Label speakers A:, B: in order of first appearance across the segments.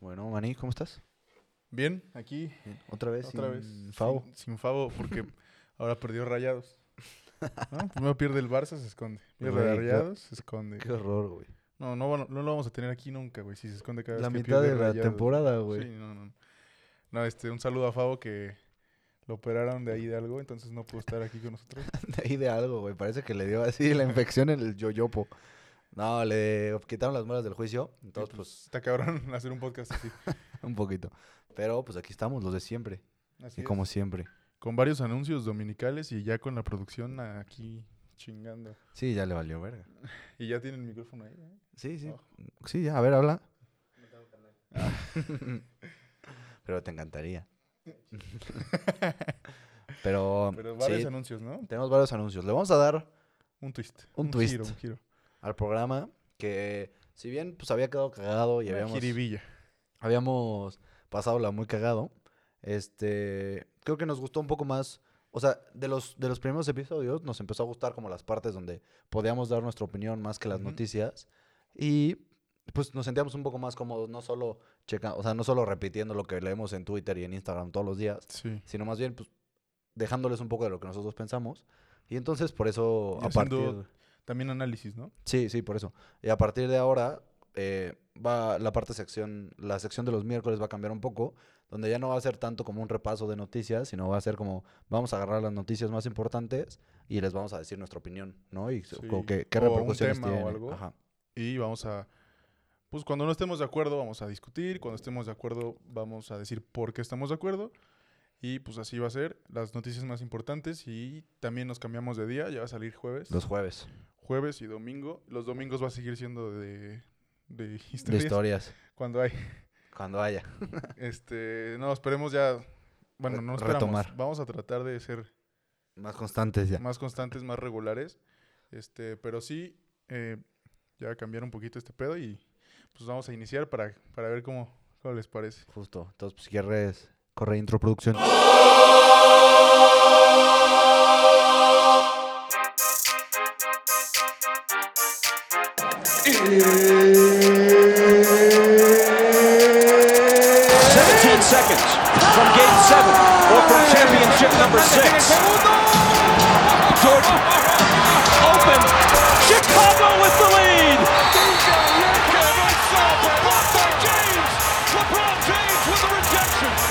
A: Bueno, Maní, ¿cómo estás?
B: Bien, aquí.
A: Otra vez,
B: Otra
A: sin
B: vez.
A: Favo.
B: Sin, sin Favo, porque ahora perdió rayados. ¿No? Primero pierde el Barça, se esconde. Pierde
A: Güey,
B: a
A: qué-
B: rayados, se esconde.
A: Qué horror, güey.
B: No, no, van- no lo vamos a tener aquí nunca, güey. Si se esconde cada
A: La
B: vez que
A: mitad de la temporada, güey.
B: Sí, no, no. No, este, un saludo a Favo que lo operaron de ahí de algo, entonces no pudo estar aquí con nosotros.
A: De ahí de algo, güey. Parece que le dio así la infección en el yoyopo. No, le quitaron las muelas del juicio. Entonces,
B: pues,
A: pues,
B: está cabrón hacer un podcast así.
A: un poquito. Pero, pues aquí estamos, los de siempre.
B: Así
A: y
B: es.
A: como siempre.
B: Con varios anuncios dominicales y ya con la producción aquí chingando.
A: Sí, ya le valió verga.
B: Y ya tiene el micrófono ahí. ¿eh?
A: Sí, sí.
B: Oh.
A: Sí, ya, a ver, habla. Pero te encantaría. Pero,
B: Pero varios
A: sí,
B: anuncios, ¿no?
A: tenemos varios anuncios. Le vamos a dar
B: Un twist.
A: Un twist.
B: Giro, un giro.
A: Al programa que, si bien pues había quedado cagado y
B: Una
A: habíamos,
B: jiribilla.
A: habíamos pasado la muy cagado, este, creo que nos gustó un poco más. O sea, de los, de los primeros episodios nos empezó a gustar como las partes donde podíamos dar nuestra opinión más que las noticias. Y pues nos sentíamos un poco más cómodos, no solo checa, o sea, no solo repitiendo lo que leemos en Twitter y en Instagram todos los días,
B: Sí.
A: sino más bien pues dejándoles un poco de lo que nosotros pensamos. Y entonces por eso
B: Y
A: a partir
B: También análisis, ¿no?
A: Sí, sí, por eso. Y a partir de ahora eh, va la parte sección, la sección de los miércoles va a cambiar un poco, donde ya no va a ser tanto como un repaso de noticias, sino va a ser como vamos a agarrar las noticias más importantes y les vamos a decir nuestra opinión, ¿no? Y
B: Sí,
A: que, qué
B: o un tema o
A: tiene.
B: algo.
A: Ajá.
B: Y vamos a. Pues cuando no estemos de acuerdo, vamos a discutir. Cuando estemos de acuerdo, vamos a decir por qué estamos de acuerdo. Y pues así va a ser. Las noticias más importantes. Y también nos cambiamos de día. Ya va a salir jueves.
A: Los jueves.
B: Jueves y domingo. Los domingos va a seguir siendo de, de
A: De
B: historias.
A: historias.
B: Cuando hay.
A: Cuando haya.
B: Este. No, esperemos ya. Bueno, no esperamos.
A: retomar.
B: Vamos a tratar de ser
A: Más constantes ya.
B: más constantes, más regulares. Este, pero sí, eh, ya cambiar un poquito este pedo y pues vamos a iniciar para, para ver cómo, cómo les parece.
A: Justo. Entonces, pues, si quieres, corre intro producción.
C: Seventeen seconds from game seven or from championship number six. Jordan open. Chicago with the lead.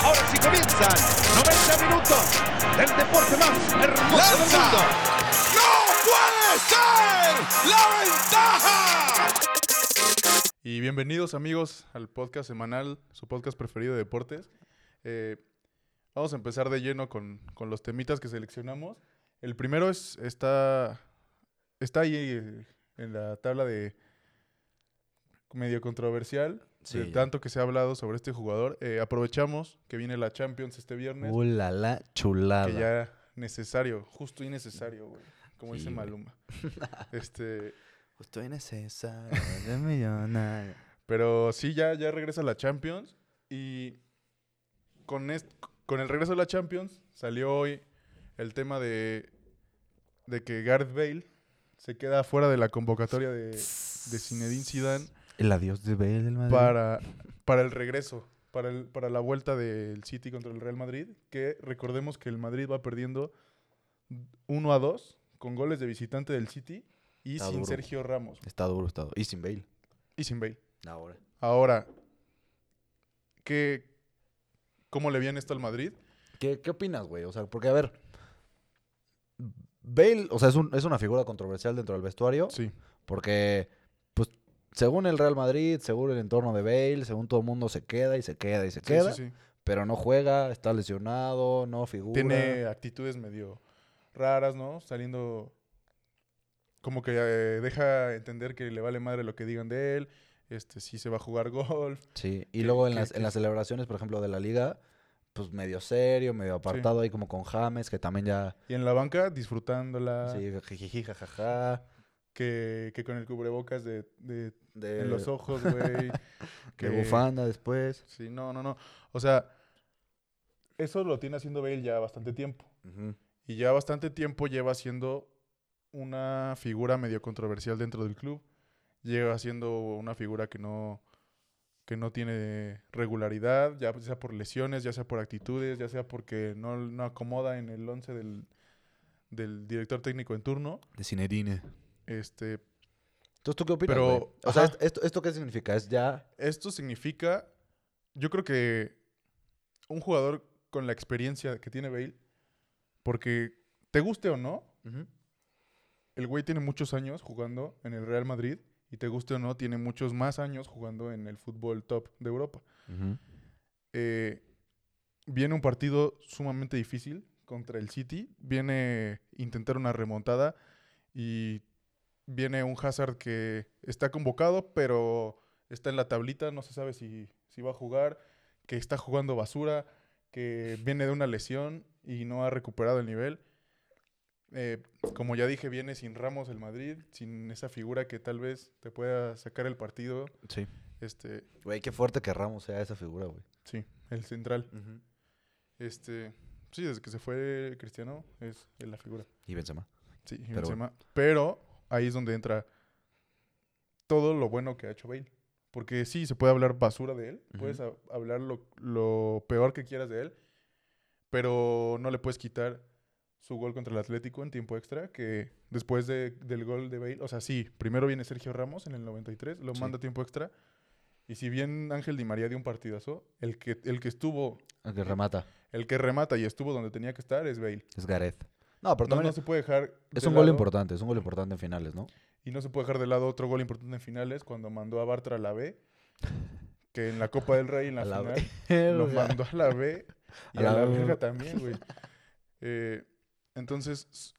D: Ahora sí comienzan 90 minutos del deporte más hermoso del mundo. ¡No puede ser la ventaja!
B: Y bienvenidos amigos al podcast semanal, su podcast preferido de deportes. Eh, vamos a empezar de lleno con, con los temitas que seleccionamos. El primero es está, está ahí eh, en la tabla de medio controversial.
A: Sí,
B: de tanto que se ha hablado sobre este jugador. Eh, aprovechamos que viene la Champions este viernes.
A: ¡Uh, la, la chulada!
B: que ya necesario, justo y necesario, güey. Como
A: Sí,
B: dice. Maluma. este,
A: Justo innecesario de millonario.
B: pero sí, ya, ya regresa la Champions. Y con, con el regreso de la Champions salió hoy el tema de, de que Gareth Bale se queda fuera de la convocatoria de, de Zinedine Zidane
A: El adiós de Bale del Madrid.
B: para, para el regreso, para, el, para la vuelta del City contra el Real Madrid, que recordemos que el Madrid va perdiendo 1 a 2 con goles de visitante del City y
A: Está
B: sin
A: duro.
B: Sergio Ramos
A: Está duro, está duro. Y sin Bale.
B: y sin Bale.
A: Ahora.
B: Ahora, ¿qué, ¿cómo le viene esto al Madrid?
A: ¿Qué, qué opinas, güey? O sea, porque a ver. Bale, o sea, es, un- es una figura controversial dentro del vestuario.
B: Sí,
A: Porque, pues, según el Real Madrid, según el entorno de Bale, según todo el mundo, se queda y se queda y se
B: sí,
A: queda.
B: sí, sí.
A: Pero no juega, está lesionado, no figura.
B: Tiene actitudes medio raras, ¿no? Saliendo como que eh, deja entender que le vale madre lo que digan de él. Este, sí se va a jugar golf.
A: Sí, y
B: que-
A: luego en
B: que-
A: las,
B: que-
A: en las celebraciones, por ejemplo, de la liga, pues medio serio, medio apartado ahí como con James, que también ya...
B: Y en la banca disfrutándola.
A: Sí, jijiji, jajaja.
B: que, que con el cubrebocas de, de-
A: De,
B: en los ojos, güey.
A: de bufanda después.
B: Sí, no, no, no. O sea, eso lo tiene haciendo Bale ya bastante tiempo. Y ya bastante tiempo lleva siendo una figura medio controversial dentro del club. Lleva siendo una figura que no, que no tiene regularidad, ya sea por lesiones, ya sea por actitudes, ya sea porque no, no acomoda en el 11 del, del director técnico en turno.
A: De Zinedine.
B: Este,
A: Entonces, ¿tú qué opinas,
B: Pero?
A: O sea. ¿esto, ¿esto qué significa? ¿Es ya...?
B: esto significa, yo creo que un jugador con la experiencia que tiene Bale, porque te guste o no, el güey tiene muchos años jugando en el Real Madrid y te guste o no, tiene muchos más años jugando en el fútbol top de Europa. Eh, viene un partido sumamente difícil contra el City, viene intentar una remontada y viene un Hazard que está convocado, pero está en la tablita, no se sabe si, si va a jugar, que está jugando basura, que viene de una lesión y no ha recuperado el nivel. Eh, como ya dije, viene sin Ramos el Madrid, sin esa figura que tal vez te pueda sacar el partido.
A: Sí.
B: Este,
A: Güey, qué fuerte que Ramos sea esa figura, güey.
B: sí, el central. Este, sí, desde que se fue Cristiano es la figura.
A: Y Benzema.
B: Sí, y
A: Pero
B: Benzema. Pero ahí es donde entra todo lo bueno que ha hecho Bale. Porque sí, se puede hablar basura de él, puedes hablar lo, lo peor que quieras de él, pero no le puedes quitar su gol contra el Atlético en tiempo extra, que después de- del gol de Bale, o sea, sí, primero viene Sergio Ramos en el 93, lo
A: Sí.
B: manda a tiempo extra, y si bien Ángel Di María dio un partidazo, el que, el que estuvo,
A: El que remata.
B: el que remata y estuvo donde tenía que estar es Bale.
A: Es Gareth. No, pero
B: No,
A: también
B: no se puede dejar
A: es
B: de
A: un gol importante. Es un gol importante en finales, ¿no?
B: Y no se puede dejar de lado otro gol importante en finales cuando mandó a Bartra a la B, que en la Copa del Rey en la,
A: A la
B: final lo mandó a la B y
A: A
B: a,
A: la
B: la
A: verga
B: también, güey. Eh, entonces,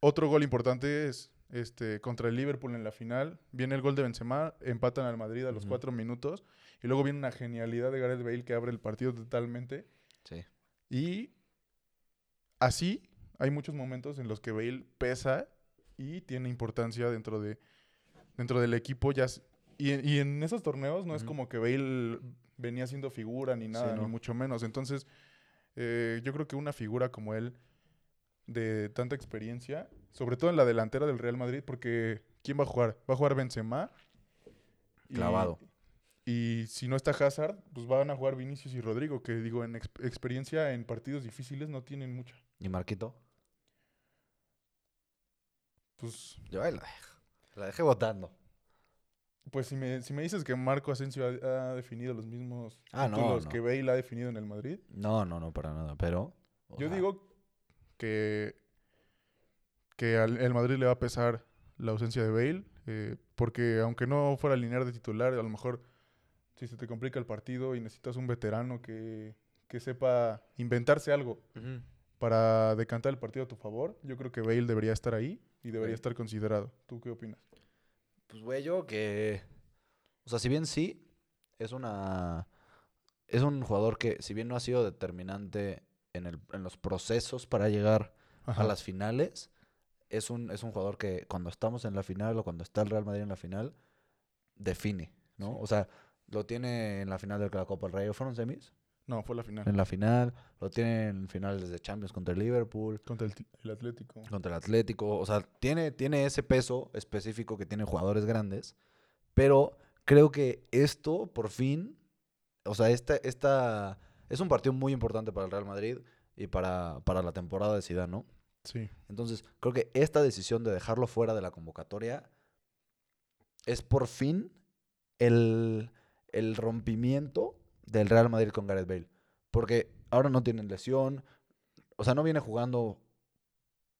B: otro gol importante es este contra el Liverpool en la final. Viene el gol de Benzema, empatan al Madrid a los cuatro minutos y luego viene una genialidad de Gareth Bale que abre el partido totalmente.
A: Sí.
B: Y así hay muchos momentos en los que Bale pesa y tiene importancia dentro de dentro del equipo ya y, en- y en esos torneos no es como que Bale venía siendo figura ni nada
A: no.
B: ni mucho menos entonces eh, yo creo que una figura como él de tanta experiencia sobre todo en la delantera del Real Madrid porque quién va a jugar va a jugar Benzema y-
A: Clavado.
B: y si no está Hazard, pues van a jugar Vinicius y Rodrigo, que digo, en ex- experiencia en partidos difíciles no tienen mucha.
A: ¿Y Marquito?
B: Pues,
A: Yo ahí la dejé. La dejé votando.
B: pues si me, si me dices que Marco Asensio ha, ha definido los mismos
A: Ah, no,
B: títulos
A: no.
B: que Bale ha definido en el Madrid,
A: No, no, no, para nada. Pero.
B: yo
A: sea,
B: digo que, que al el Madrid le va a pesar la ausencia de Bale, eh, porque aunque no fuera alinear de titular, a lo mejor si se te complica el partido y necesitas un veterano que, que sepa inventarse algo para decantar el partido a tu favor, yo creo que Bale debería estar ahí y debería estar considerado. ¿Tú qué opinas?
A: Pues, güey, yo que. O sea, si bien sí, es una. Es un jugador que, si bien no ha sido determinante en, el, en los procesos para llegar a las finales, es un, es un jugador que cuando estamos en la final o cuando está el Real Madrid en la final, define, ¿no?
B: Sí.
A: O sea, lo tiene en la final de la Copa del Rey. ¿O ¿Fueron semis?
B: No, fue la final.
A: En la final. Lo tiene en finales de Champions contra el Liverpool.
B: Contra el, el Atlético.
A: contra el Atlético. O sea, tiene, tiene ese peso específico que tienen jugadores grandes. Pero creo que esto, por fin, o sea, esta, esta es un partido muy importante para el Real Madrid y para, para la temporada de Zidane, ¿no?
B: Sí.
A: Entonces, creo que esta decisión de dejarlo fuera de la convocatoria es por fin el, el rompimiento del Real Madrid con Gareth Bale. Porque ahora no tienen lesión. O sea, no viene jugando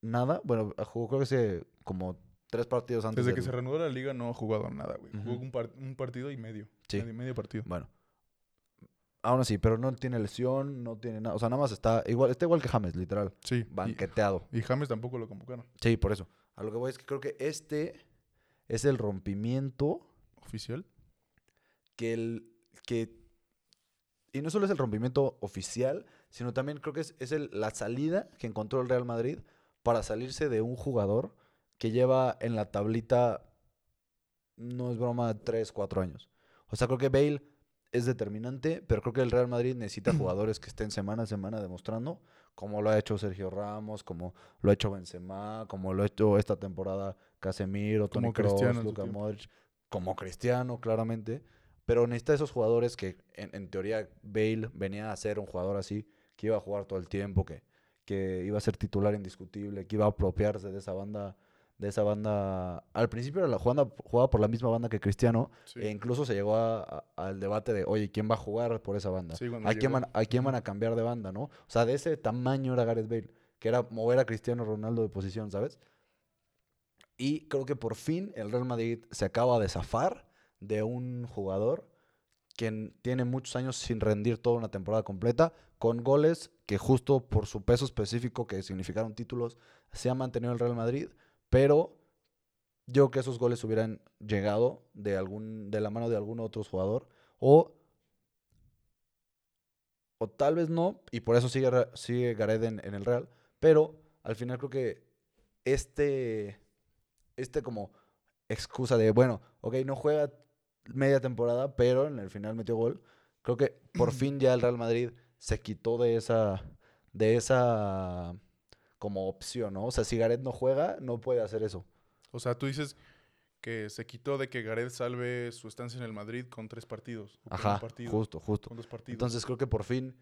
A: nada. Bueno, jugó creo que hace como tres partidos antes.
B: Desde que se reanudó la liga no ha jugado nada, güey. Jugó un, par- un partido y medio.
A: Sí.
B: Medio, medio partido.
A: Bueno. Aún así, pero no tiene lesión, no tiene nada. O sea, nada más está igual, está igual que James, literal.
B: Sí.
A: Banqueteado.
B: Y, y James tampoco lo convocaron.
A: Sí, por eso. A lo que voy es que creo que este es el rompimiento
B: ¿Oficial?
A: que el que y no solo es el rompimiento oficial, sino también creo que es, es el- la salida que encontró el Real Madrid para salirse de un jugador que lleva en la tablita, no es broma, 3, 4 años. O sea, creo que Bale es determinante, pero creo que el Real Madrid necesita jugadores que estén semana a semana demostrando, como lo ha hecho Sergio Ramos, como lo ha hecho Benzema, como lo ha hecho esta temporada Casemiro,
B: Cristiano
A: Kroos, Luka. Modric, como Cristiano, claramente, pero necesita esos jugadores que en, en teoría Bale venía a ser un jugador así, que iba a jugar todo el tiempo, que, que iba a ser titular indiscutible, que iba a apropiarse de esa banda, de esa banda. Al principio era la jugada, jugaba por la misma banda que Cristiano,
B: Sí.
A: e incluso se llegó a- a- al debate de, oye, ¿quién va a jugar por esa banda?
B: Sí,
A: ¿A quién, van, ¿A quién van a cambiar de banda, no? O sea, de ese tamaño era Gareth Bale, que era mover a Cristiano Ronaldo de posición, ¿sabes? Y creo que por fin el Real Madrid se acaba de zafar de un jugador que n- tiene muchos años sin rendir toda una temporada completa, con goles que justo por su peso específico, que significaron títulos, se ha mantenido el Real Madrid, pero yo creo que esos goles hubieran llegado de, algún, de la mano de algún otro jugador, o, o tal vez no, y por eso sigue, sigue Gareth en, en el Real, pero al final creo que este, este como excusa de, bueno, ok, no juega media temporada, pero en el final metió gol. Creo que por fin ya el Real Madrid se quitó de esa, de esa como opción, ¿no? O sea, si Gareth no juega, no puede hacer eso.
B: O sea, tú dices que se quitó de que Gareth salve su estancia en el Madrid con tres partidos. con
A: Ajá,
B: partido,
A: justo, justo.
B: Con dos partidos.
A: Entonces creo que por fin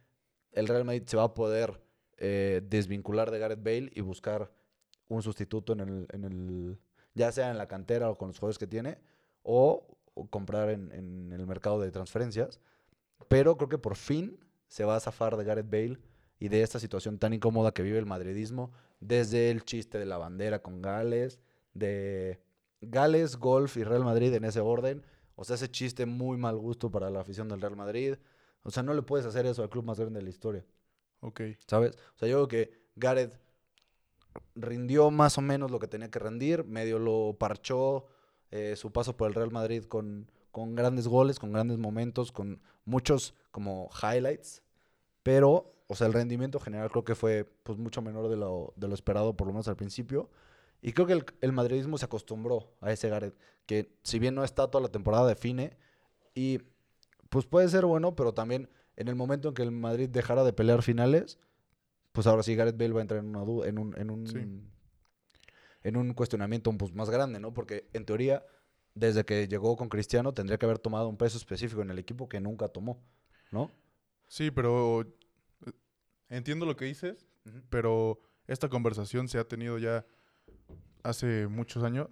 A: el Real Madrid se va a poder eh, desvincular de Gareth Bale y buscar un sustituto en el, en el, ya sea en la cantera o con los jugadores que tiene, o, o comprar en, en el mercado de transferencias. Pero creo que por fin se va a zafar de Gareth Bale y de esta situación tan incómoda que vive el madridismo, desde el chiste de la bandera con Gales, de Gales, Golf y Real Madrid en ese orden. O sea, ese chiste muy mal gusto para la afición del Real Madrid. O sea, no le puedes hacer eso al club más grande de la historia,
B: ok.
A: ¿sabes? O sea, yo creo que Gareth rindió más o menos lo que tenía que rendir, medio lo parchó eh, su paso por el Real Madrid con, con grandes goles, con grandes momentos, con muchos como highlights, pero, o sea, el rendimiento general creo que fue pues mucho menor de lo, de lo esperado, por lo menos al principio. Y creo que el, el madridismo se acostumbró a ese Gareth, que si bien no está toda la temporada, define. Y pues puede ser bueno, pero también en el momento en que el Madrid dejara de pelear finales, pues ahora sí Gareth Bale va a entrar en una duda, en un, en un,
B: Sí.
A: en un cuestionamiento pues, más grande, ¿no? Porque en teoría, desde que llegó con Cristiano, tendría que haber tomado un peso específico en el equipo que nunca tomó, ¿no?
B: Sí, pero entiendo lo que dices, pero esta conversación se ha tenido ya hace muchos años,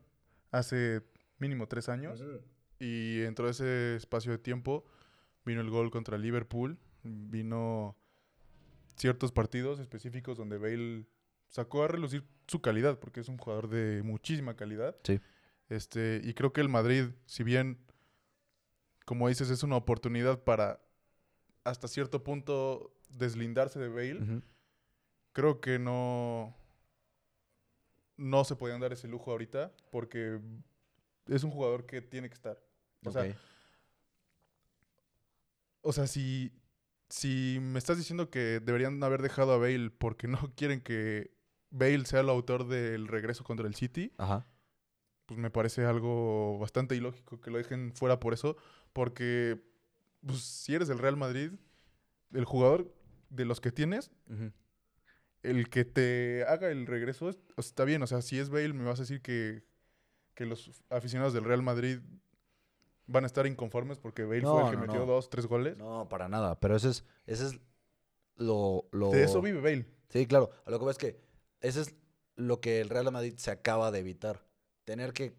B: hace mínimo tres años, y dentro de ese espacio de tiempo vino el gol contra Liverpool, vino ciertos partidos específicos donde Bale sacó a relucir su calidad, porque es un jugador de muchísima calidad.
A: Sí.
B: Este, y creo que el Madrid, si bien, como dices, es una oportunidad para hasta cierto punto deslindarse de Bale, creo que no no se podían dar ese lujo ahorita porque es un jugador que tiene que estar. O sea, o sea, si si me estás diciendo que deberían haber dejado a Bale porque no quieren que Bale sea el autor del regreso contra el City,
A: Ajá.
B: pues me parece algo bastante ilógico que lo dejen fuera por eso, porque pues, si eres el Real Madrid, el jugador de los que tienes, el que te haga el regreso es- o sea, está bien. O sea, si es Bale, me vas a decir que, que los aficionados del Real Madrid van a estar inconformes porque Bale fue el que
A: no,
B: metió
A: no.
B: dos, tres goles.
A: No, para nada. Pero ese es, ese es lo, lo...
B: De eso vive Bale.
A: Sí, claro. A lo que voy es que ese es lo que el Real Madrid se acaba de evitar. Tener que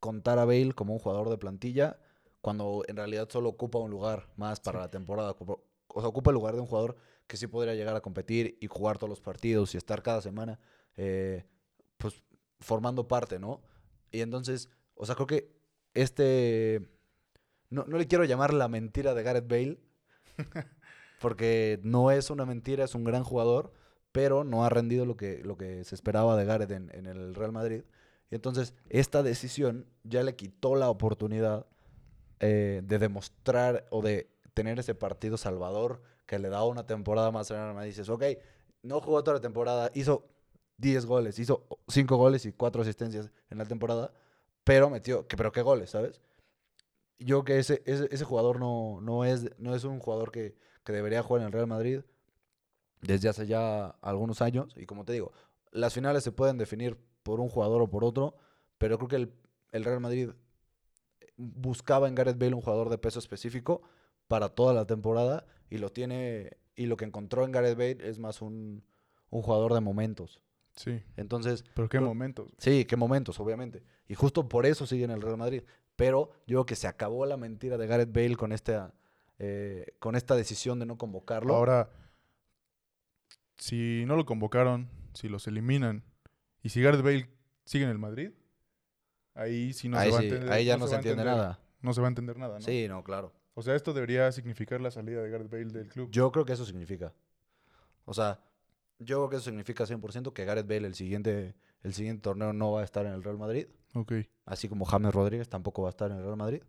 A: contar a Bale como un jugador de plantilla cuando en realidad solo ocupa un lugar más para
B: Sí.
A: la temporada. O sea, ocupa el lugar de un jugador que sí podría llegar a competir y jugar todos los partidos y estar cada semana, eh, pues, formando parte, ¿no? Y entonces, o sea, creo que este... No, no le quiero llamar la mentira de Gareth Bale, porque no es una mentira, es un gran jugador, pero no ha rendido lo que, lo que se esperaba de Gareth en, en el Real Madrid. Y entonces, esta decisión ya le quitó la oportunidad eh, de demostrar o de tener ese partido salvador que le da una temporada más Real Madrid. Dices, ok, no jugó toda la temporada, hizo 10 goles, hizo 5 goles y 4 asistencias en la temporada, pero metió, que, pero qué goles, ¿sabes? Yo que ese, ese, ese jugador no, no, es, no es un jugador que, que debería jugar en el Real Madrid desde hace ya algunos años. Y como te digo, las finales se pueden definir por un jugador o por otro, pero creo que el, el Real Madrid buscaba en Gareth Bale un jugador de peso específico para toda la temporada y lo tiene y lo que encontró en Gareth Bale es más un, un jugador de momentos.
B: Sí.
A: Entonces,
B: Pero qué
A: Pero-
B: momentos.
A: sí, qué momentos, obviamente. Y justo por eso sigue en el Real Madrid. Pero yo creo que se acabó la mentira de Gareth Bale con esta, eh, con esta decisión de no convocarlo.
B: Ahora, si no lo convocaron, si los eliminan y si Gareth Bale sigue en el Madrid, ahí sí no
A: ahí,
B: se va a entender.
A: ahí ya no, se
B: va
A: entiende
B: entender-
A: nada.
B: No se va a entender nada, ¿no?
A: Sí, no, claro.
B: O sea, esto debería significar la salida de Gareth Bale del club.
A: Yo creo que eso significa. O sea, yo creo que eso significa 100% que Gareth Bale el siguiente, el siguiente torneo no va a estar en el Real Madrid.
B: Ok.
A: Así como James Rodríguez tampoco va a estar en el Real Madrid.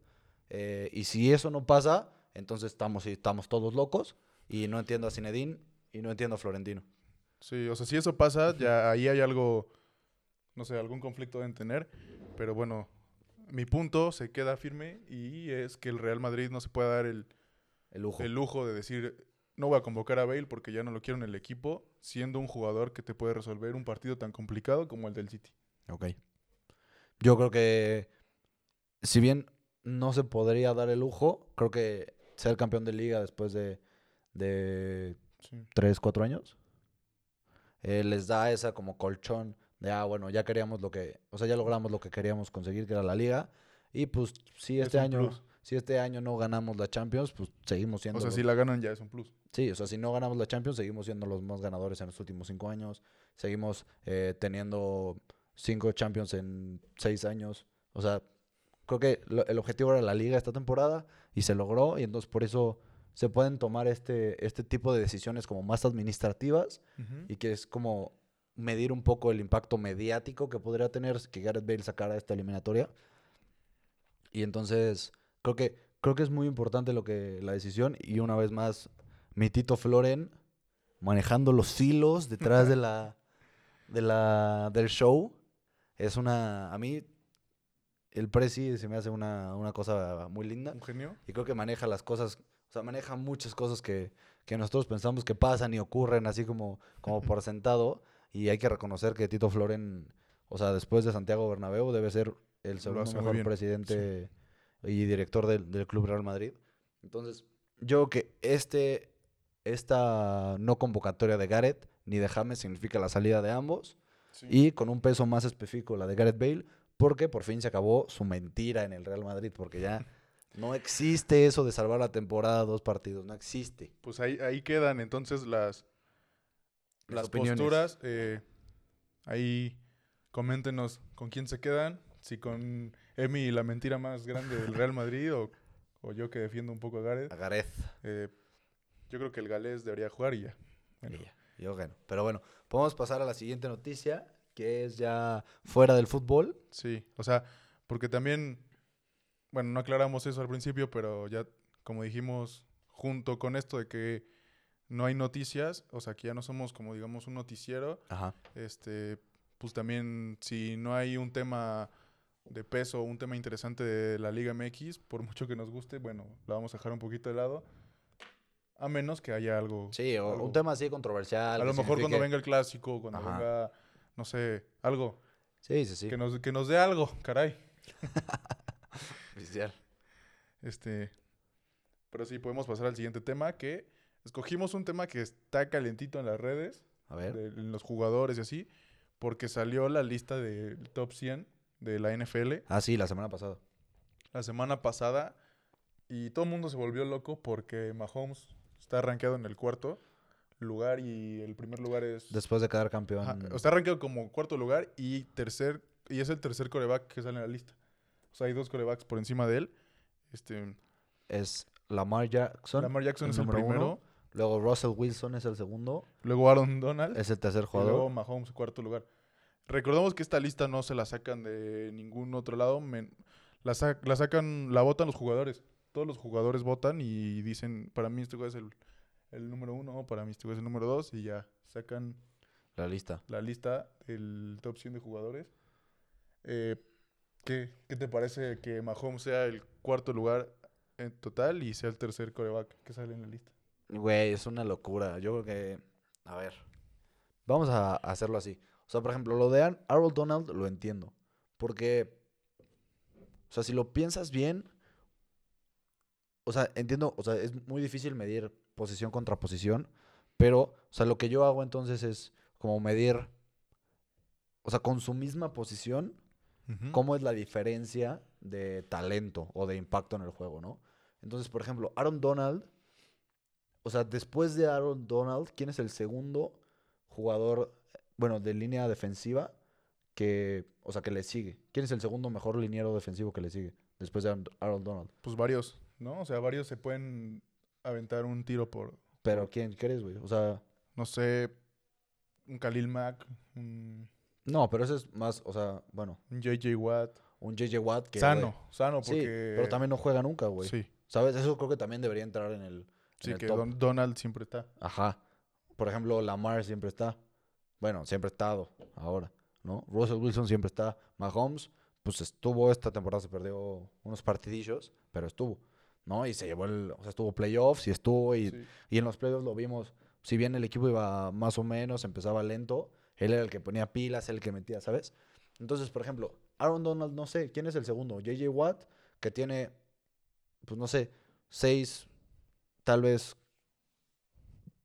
A: Eh, y si eso no pasa, entonces estamos, estamos todos locos. Y no entiendo a Zinedine y no entiendo a Florentino.
B: Sí, o sea, si eso pasa, ya ahí hay algo, no sé, algún conflicto deben tener. Pero bueno, mi punto se queda firme y es que el Real Madrid no se puede dar el,
A: El lujo.
B: el lujo de decir, no voy a convocar a Bale porque ya no lo quiero en el equipo, siendo un jugador que te puede resolver un partido tan complicado como el del City.
A: Ok. Yo creo que, si bien no se podría dar el lujo, creo que ser campeón de liga después de, de
B: Sí.
A: 3, 4 años, eh, les da esa como colchón de, ah, bueno, ya queríamos lo que, o sea, ya logramos lo que queríamos conseguir, que era la liga. Y pues, si
B: Es
A: este año,
B: plus.
A: si este año no ganamos la Champions, pues seguimos siendo
B: O sea,
A: los-
B: si la ganan ya es un plus.
A: Sí, o sea, si no ganamos la Champions, seguimos siendo los más ganadores en los últimos cinco años. Seguimos eh, teniendo cinco Champions en seis años. O sea, creo que lo- el objetivo era la liga esta temporada y se logró. Y entonces por eso se pueden tomar este, este tipo de decisiones como más administrativas y que es como medir un poco el impacto mediático que podría tener que Gareth Bale sacara esta eliminatoria. Y entonces creo que creo que es muy importante lo que la decisión y una vez más mi Tito Floren manejando los hilos detrás de la de la del show es una a mí el presi se me hace una, una cosa muy linda
B: Un genio.
A: y creo que maneja las cosas, o sea, maneja muchas cosas que, que nosotros pensamos que pasan y ocurren así como, como por sentado. Y hay que reconocer que Tito Floren, o sea, después de Santiago Bernabéu, debe ser el segundo mejor presidente y director del, del Club Real Madrid. Entonces, yo creo que este, esta no convocatoria de Gareth ni de James significa la salida de ambos. Y con un peso más específico la de Gareth Bale, porque por fin se acabó su mentira en el Real Madrid, porque ya no existe eso de salvar la temporada dos partidos, no existe.
B: Pues ahí, ahí quedan entonces las,
A: Las
B: posturas. eh, ahí coméntenos con quién se quedan. Si con Emi la mentira más grande del Real Madrid o, o yo que defiendo un poco a Gareth.
A: A Gareth.
B: Eh, yo creo que el galés debería jugar y ya. Bueno,
A: Y ya, yo gano. Pero bueno, podemos pasar a la siguiente noticia, que es ya fuera del fútbol.
B: Sí, o sea, porque también, bueno, no aclaramos eso al principio, pero ya, como dijimos, junto con esto de que no hay noticias, o sea, que ya no somos como, digamos, un noticiero,
A: Ajá.
B: este, pues también si no hay un tema de peso, un tema interesante de la Liga MX, por mucho que nos guste, bueno, la vamos a dejar un poquito de lado, a menos que haya algo.
A: Sí, o
B: algo-
A: un tema así controversial.
B: A lo mejor cuando venga el clásico, cuando
A: Ajá.
B: venga, no sé, algo,
A: Sí, sí, sí.
B: que, nos, que nos dé algo, caray.
A: Oficial.
B: Este, pero sí, podemos pasar al siguiente tema, que escogimos un tema que está calentito en las redes,
A: A ver.
B: de- en los jugadores y así, porque salió la lista del top 100 de la NFL
A: Ah, sí, la semana pasada.
B: la semana pasada y todo el mundo se volvió loco porque Mahomes está rankeado en el cuarto lugar y el primer lugar es...
A: Después de quedar campeón.
B: Ajá, está rankeado como cuarto lugar y tercer y es el tercer coreback que sale en la lista. O sea, hay dos corebacks por encima de él. Este,
A: Es Lamar Jackson.
B: Lamar Jackson
A: el
B: es el
A: uno. Luego Russell Wilson es el segundo.
B: luego Aaron Donald
A: Es el tercer
B: y luego
A: jugador.
B: Mahomes cuarto lugar. Recordemos que esta lista no se la sacan de ningún otro lado, la, sa- la sacan, la votan los jugadores. Todos los jugadores votan y dicen, para mí este güey es el, el número uno, para mí este güey es el número dos y ya sacan
A: La lista.
B: la lista del top 100 de jugadores. Eh, ¿qué, qué te parece que Mahomes sea el cuarto lugar en total y sea el tercer coreback que sale en la lista?
A: Güey, es una locura. Yo creo que. A ver. Vamos a hacerlo así. O sea, por ejemplo, lo de Aaron Aaron Donald lo entiendo. Porque. O sea, si lo piensas bien, o sea, entiendo, o sea, es muy difícil medir posición contra posición, pero, o sea, lo que yo hago entonces es como medir, o sea, con su misma posición, cómo es la diferencia de talento o de impacto en el juego, ¿no? Entonces, por ejemplo, Aaron Donald, o sea, después de Aaron Donald, ¿quién es el segundo jugador, bueno, de línea defensiva que, o sea, que le sigue? ¿Quién es el segundo mejor liniero defensivo que le sigue después de Aaron- Donald?
B: Pues varios, ¿no? O sea, varios se pueden aventar un tiro por,
A: Pero ¿quién crees, güey? O sea,
B: no sé, un Khalil Mack, un,
A: no, pero ese es más, o sea, bueno,
B: un JJ Watt.
A: un JJ Watt que...
B: sano, sano,
A: Sí,
B: porque...
A: pero también no juega nunca, güey.
B: Sí,
A: ¿Sabes? Eso creo que también debería entrar en el,
B: sí, que. Don- Donald siempre está.
A: Ajá. Por ejemplo, Lamar siempre está. Bueno, siempre ha estado ahora, ¿no? Russell Wilson siempre está. Mahomes, pues estuvo esta temporada, se perdió unos partidillos, pero estuvo, ¿no? Y se llevó el, o sea, estuvo playoffs y estuvo, y,
B: Sí.
A: y en los playoffs lo vimos. Si bien el equipo iba más o menos, empezaba lento, él era el que ponía pilas, el que metía, ¿sabes? Entonces, por ejemplo, Aaron Donald, no sé, ¿quién es el segundo? JJ Watt, que tiene, pues no sé, seis, tal vez.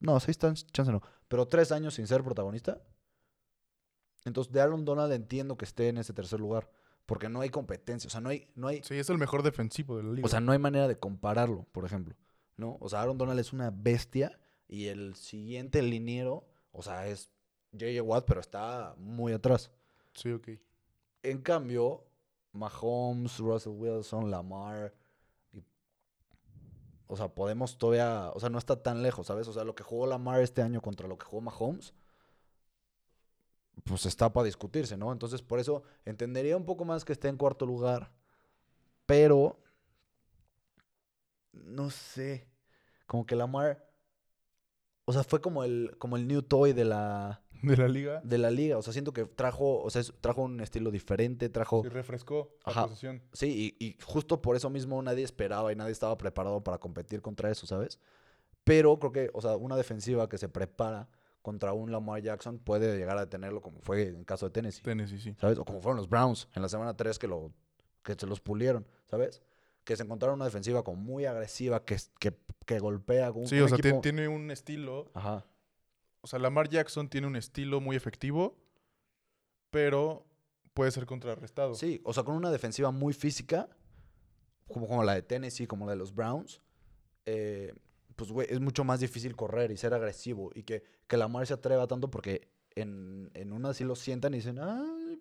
A: No, seis chance no. Pero tres años sin ser protagonista. Entonces, de Aaron Donald entiendo que esté en ese tercer lugar. Porque no hay competencia. O sea, no hay, no hay,
B: Sí, es el mejor defensivo de la liga.
A: o sea, no hay manera de compararlo, por ejemplo. ¿No? O sea, Aaron Donald es una bestia. Y el siguiente liniero, o sea, es J.J. Watt, pero está muy atrás.
B: sí, ok.
A: En cambio, Mahomes, Russell Wilson, Lamar. O sea, podemos todavía. O sea, no está tan lejos, ¿sabes? O sea, lo que jugó Lamar este año contra lo que jugó Mahomes. Pues está para discutirse, ¿no? Entonces, por eso entendería un poco más que esté en cuarto lugar. Pero. No sé. Como que Lamar. O sea, fue como el, como el new toy de la,
B: De la liga.
A: de la liga. O sea, siento que trajo, o sea, trajo un estilo diferente, trajo...
B: Se refrescó la
A: Ajá.
B: posesión.
A: Sí, y, y justo por eso mismo nadie esperaba y nadie estaba preparado para competir contra eso, ¿sabes? Pero creo que, o sea, una defensiva que se prepara contra un Lamar Jackson puede llegar a detenerlo como fue en el caso de Tennessee,
B: Tennessee, sí.
A: ¿sabes? O como fueron los Browns en la semana 3 que, lo, que se los pulieron, ¿sabes? Que se encontraron una defensiva como muy agresiva, que, que, que golpea con un
B: Sí,
A: un
B: o sea,
A: equipo-
B: tiene un estilo.
A: Ajá.
B: O sea, Lamar Jackson tiene un estilo muy efectivo, pero puede ser contrarrestado.
A: Sí, o sea, con una defensiva muy física, como, como la de Tennessee, como la de los Browns, eh, pues, güey, es mucho más difícil correr y ser agresivo. Y que, que Lamar se atreva tanto porque en, en una sí lo sientan y dicen,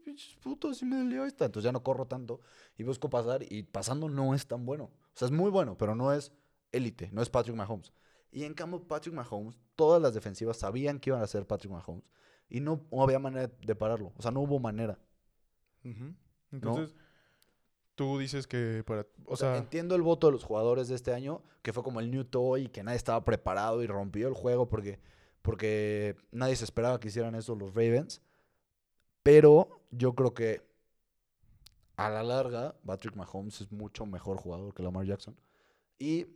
A: pinches putos, sí me dolió esta. Entonces ya no corro tanto y busco pasar y pasando no es tan bueno. O sea, es muy bueno, pero no es élite, no es Patrick Mahomes. Y en cambio, Patrick Mahomes, todas las defensivas sabían que iban a ser Patrick Mahomes y no, no había manera de pararlo. O sea, no hubo manera.
B: Entonces, tú dices que para. O,
A: O sea,
B: sea,
A: entiendo el voto de los jugadores de este año, que fue como el new toy, que nadie estaba preparado y rompió el juego porque, porque nadie se esperaba que hicieran eso los Ravens. Pero yo creo que a la larga, Patrick Mahomes es mucho mejor jugador que Lamar Jackson. Y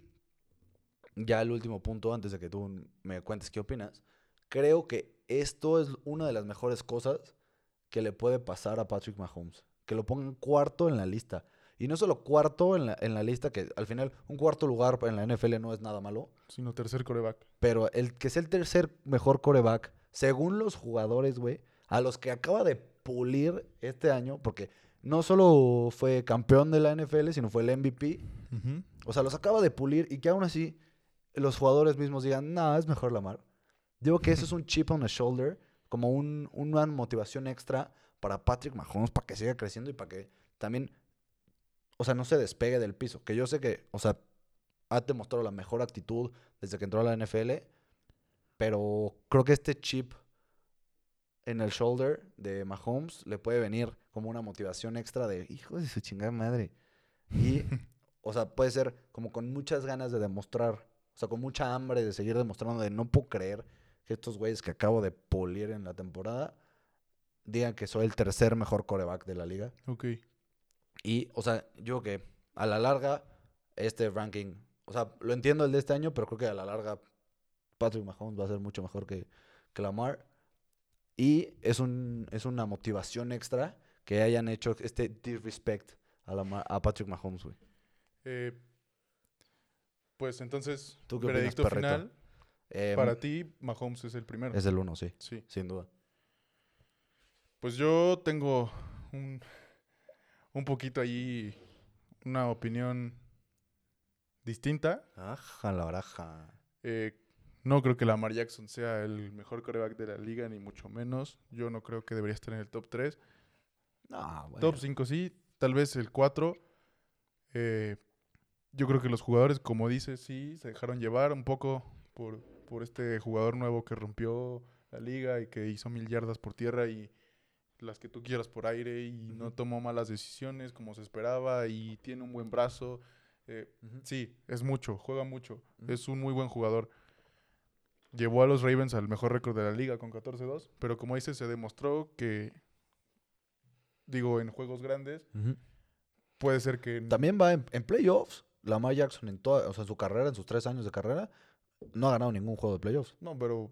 A: ya el último punto, antes de que tú me cuentes qué opinas, creo que esto es una de las mejores cosas que le puede pasar a Patrick Mahomes. Que lo pongan cuarto en la lista. Y no solo cuarto en la, en la lista, que al final un cuarto lugar en la NFL no es nada malo,
B: sino tercer coreback.
A: pero el que es el tercer mejor coreback, según los jugadores, güey, a los que acaba de pulir este año, porque no solo fue campeón de la NFL, sino fue el MVP. O sea, los acaba de pulir y que aún así los jugadores mismos digan, no, es mejor Lamar. Digo que eso es un chip on the shoulder, como un- una motivación extra para Patrick Mahomes, para que siga creciendo y para que también, o sea, no se despegue del piso. Que yo sé que, o sea, ha demostrado la mejor actitud desde que entró a la NFL, pero creo que este chip en el shoulder de Mahomes le puede venir como una motivación extra de, hijo de su chingada madre. Y, o sea, puede ser como con muchas ganas de demostrar, o sea, con mucha hambre de seguir demostrando, de no puedo creer que estos güeyes que acabo de pulir en la temporada digan que soy el tercer mejor coreback de la liga.
B: Ok.
A: Y, o sea, yo creo que a la larga, este ranking, o sea, lo entiendo el de este año, pero creo que a la larga Patrick Mahomes va a ser mucho mejor que, que Lamar. Y es, un, es una motivación extra que hayan hecho este disrespect a, a Patrick Mahomes, güey.
B: Eh, pues entonces,
A: ¿Tú qué opinas,
B: veredicto final.
A: Eh,
B: Para ti, Mahomes es el primero.
A: Es el uno, sí,
B: Sí.
A: sin duda.
B: Pues yo tengo un, un poquito ahí una opinión distinta.
A: Ajá, la baraja.
B: Eh, no creo que Lamar Jackson sea el mejor coreback de la liga, ni mucho menos. Yo no creo que debería estar en el top 3.
A: No, bueno.
B: Top 5 sí, tal vez el 4. Eh, yo creo que los jugadores, como dices, sí, se dejaron llevar un poco por, por este jugador nuevo que rompió la liga y que hizo mil yardas por tierra y las que tú quieras por aire y no tomó malas decisiones como se esperaba y tiene un buen brazo. Eh, sí, es mucho, juega mucho, es un muy buen jugador. Llevó a los Ravens al mejor récord de la liga con 14-2, pero como dices, se demostró que, digo, en juegos grandes, puede ser que...
A: También va en, en playoffs. Lamar Jackson en toda, o sea, en su carrera, en sus tres años de carrera, no ha ganado ningún juego de playoffs.
B: No, pero,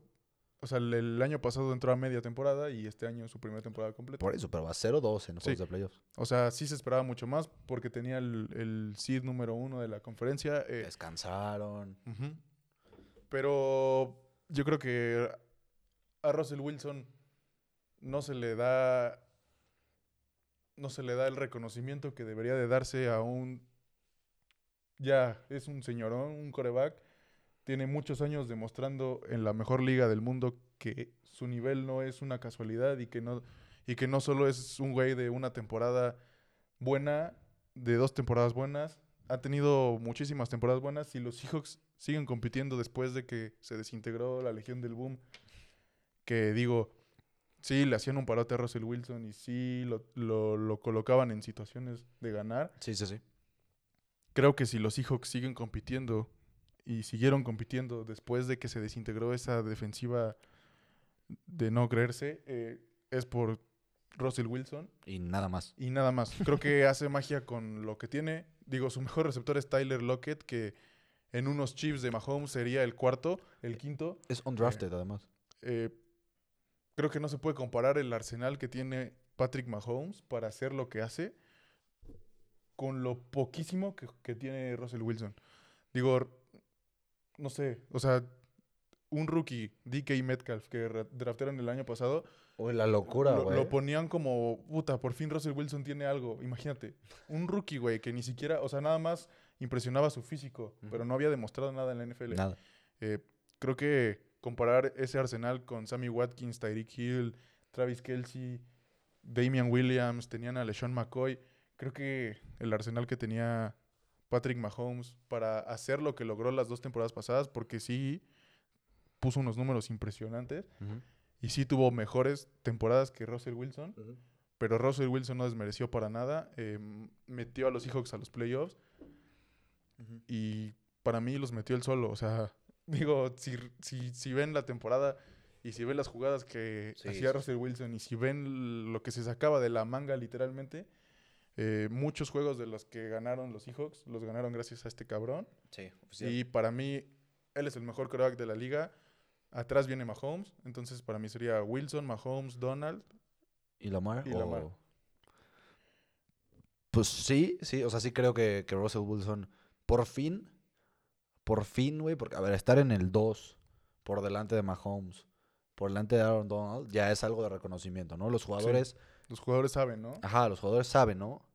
B: o sea, el, el año pasado entró a media temporada y este año su primera temporada completa.
A: Por eso, pero va 0-2 en
B: Sí.
A: juegos de playoffs.
B: O sea, sí se esperaba mucho más porque tenía el, el seed número uno de la conferencia. eh,
A: Descansaron.
B: Pero yo creo que a Russell Wilson no se le da no se le da el reconocimiento que debería de darse a un ya es un señorón, un coreback, tiene muchos años demostrando en la mejor liga del mundo que su nivel no es una casualidad y que no y que no solo es un güey de una temporada buena, de dos temporadas buenas, ha tenido muchísimas temporadas buenas y los Seahawks siguen compitiendo después de que se desintegró la Legión del Boom. Que digo, sí, le hacían un parote a Russell Wilson y sí lo, lo- lo colocaban en situaciones de ganar.
A: Sí, sí, sí.
B: Creo que si los Seahawks siguen compitiendo y siguieron compitiendo después de que se desintegró esa defensiva de no creerse, eh, es por Russell Wilson.
A: Y nada más.
B: Y nada más. Creo que hace magia con lo que tiene. Digo, su mejor receptor es Tyler Lockett, que en unos chips de Mahomes sería el cuarto, el quinto.
A: Es undrafted, además.
B: Eh, creo que no se puede comparar el arsenal que tiene Patrick Mahomes para hacer lo que hace con lo poquísimo que, que tiene Russell Wilson. Digo, no sé, o sea, un rookie, DK Metcalf, que ra- draftearon el año pasado,
A: Uy, la locura,
B: lo,
A: güey.
B: lo ponían como, puta, por fin Russell Wilson tiene algo. Imagínate, un rookie, güey, que ni siquiera, o sea, nada más impresionaba su físico, pero no había demostrado nada en la NFL.
A: Nada.
B: Eh, creo que comparar ese arsenal con Sammy Watkins, Tyreek Hill, Travis Kelsey, Damian Williams, tenían a LeSean McCoy. Creo que el arsenal que tenía Patrick Mahomes para hacer lo que logró las dos temporadas pasadas, porque sí puso unos números impresionantes y sí tuvo mejores temporadas que Russell Wilson, pero Russell Wilson no desmereció para nada. eh, metió a los Seahawks a los playoffs y para mí los metió él solo. O sea, digo, si, si, si ven la temporada y si ven las jugadas que
A: Sí,
B: hacía
A: sí,
B: Russell Wilson y si ven lo que se sacaba de la manga literalmente, eh, muchos juegos de los que ganaron los Seahawks los ganaron gracias a este cabrón.
A: Sí,
B: Y para mí, él es el mejor quarterback de la liga. Atrás viene Mahomes. Entonces, para mí sería Wilson, Mahomes, Donald.
A: ¿Y Lamar?
B: Y Lamar.
A: o- Pues sí, sí. O sea, sí creo que, que Russell Wilson, por fin, por fin, güey, porque, a ver, estar en el 2 por delante de Mahomes, por delante de Aaron Donald, ya es algo de reconocimiento, ¿no? Los jugadores,
B: Los jugadores saben, ¿no?
A: ajá, los jugadores saben, ¿no?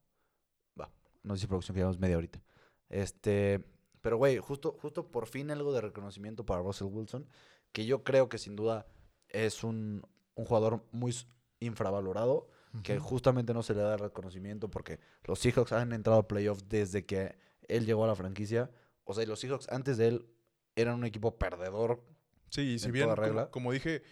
A: Va, no sé si producción que llevamos media horita. Este, pero güey, justo, justo por fin algo de reconocimiento para Russell Wilson, que yo creo que sin duda es un, un jugador muy infravalorado, que justamente no se le da el reconocimiento porque los Seahawks han entrado a playoffs desde que él llegó a la franquicia. O sea, y los Seahawks antes de él eran un equipo perdedor.
B: Sí, y si
A: en
B: bien. Como, dije,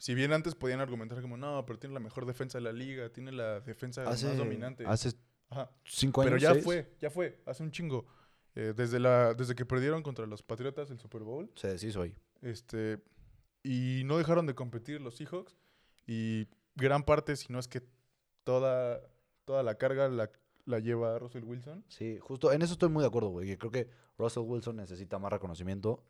B: si bien antes podían argumentar como, no, pero tiene la mejor defensa de la liga, tiene la defensa
A: Hace,
B: más dominante.
A: hace
B: Ajá.
A: cinco años.
B: Pero ya
A: seis,
B: fue, ya fue, hace un chingo. Eh, desde, la, desde que perdieron contra los Patriotas el Super Bowl,
A: Se deshizo ahí.
B: este, y no dejaron de competir los Seahawks. Y gran parte, si no es que toda, toda la carga la, la lleva Russell Wilson.
A: Sí, justo en eso estoy muy de acuerdo, güey. Creo que Russell Wilson necesita más reconocimiento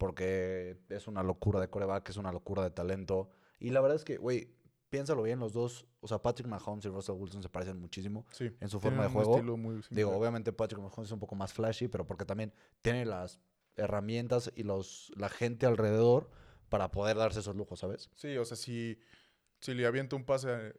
A: porque es una locura de coreback, es una locura de talento. Y la verdad es que, güey, piénsalo bien, los dos, o sea, Patrick Mahomes y Russell Wilson se parecen muchísimo
B: Sí.
A: en su forma de juego.
B: estilo muy
A: Digo, obviamente Patrick Mahomes es un poco más flashy, pero porque también tiene las herramientas y los la gente alrededor para poder darse esos lujos, ¿sabes?
B: Sí, o sea, si, si le avienta un pase a-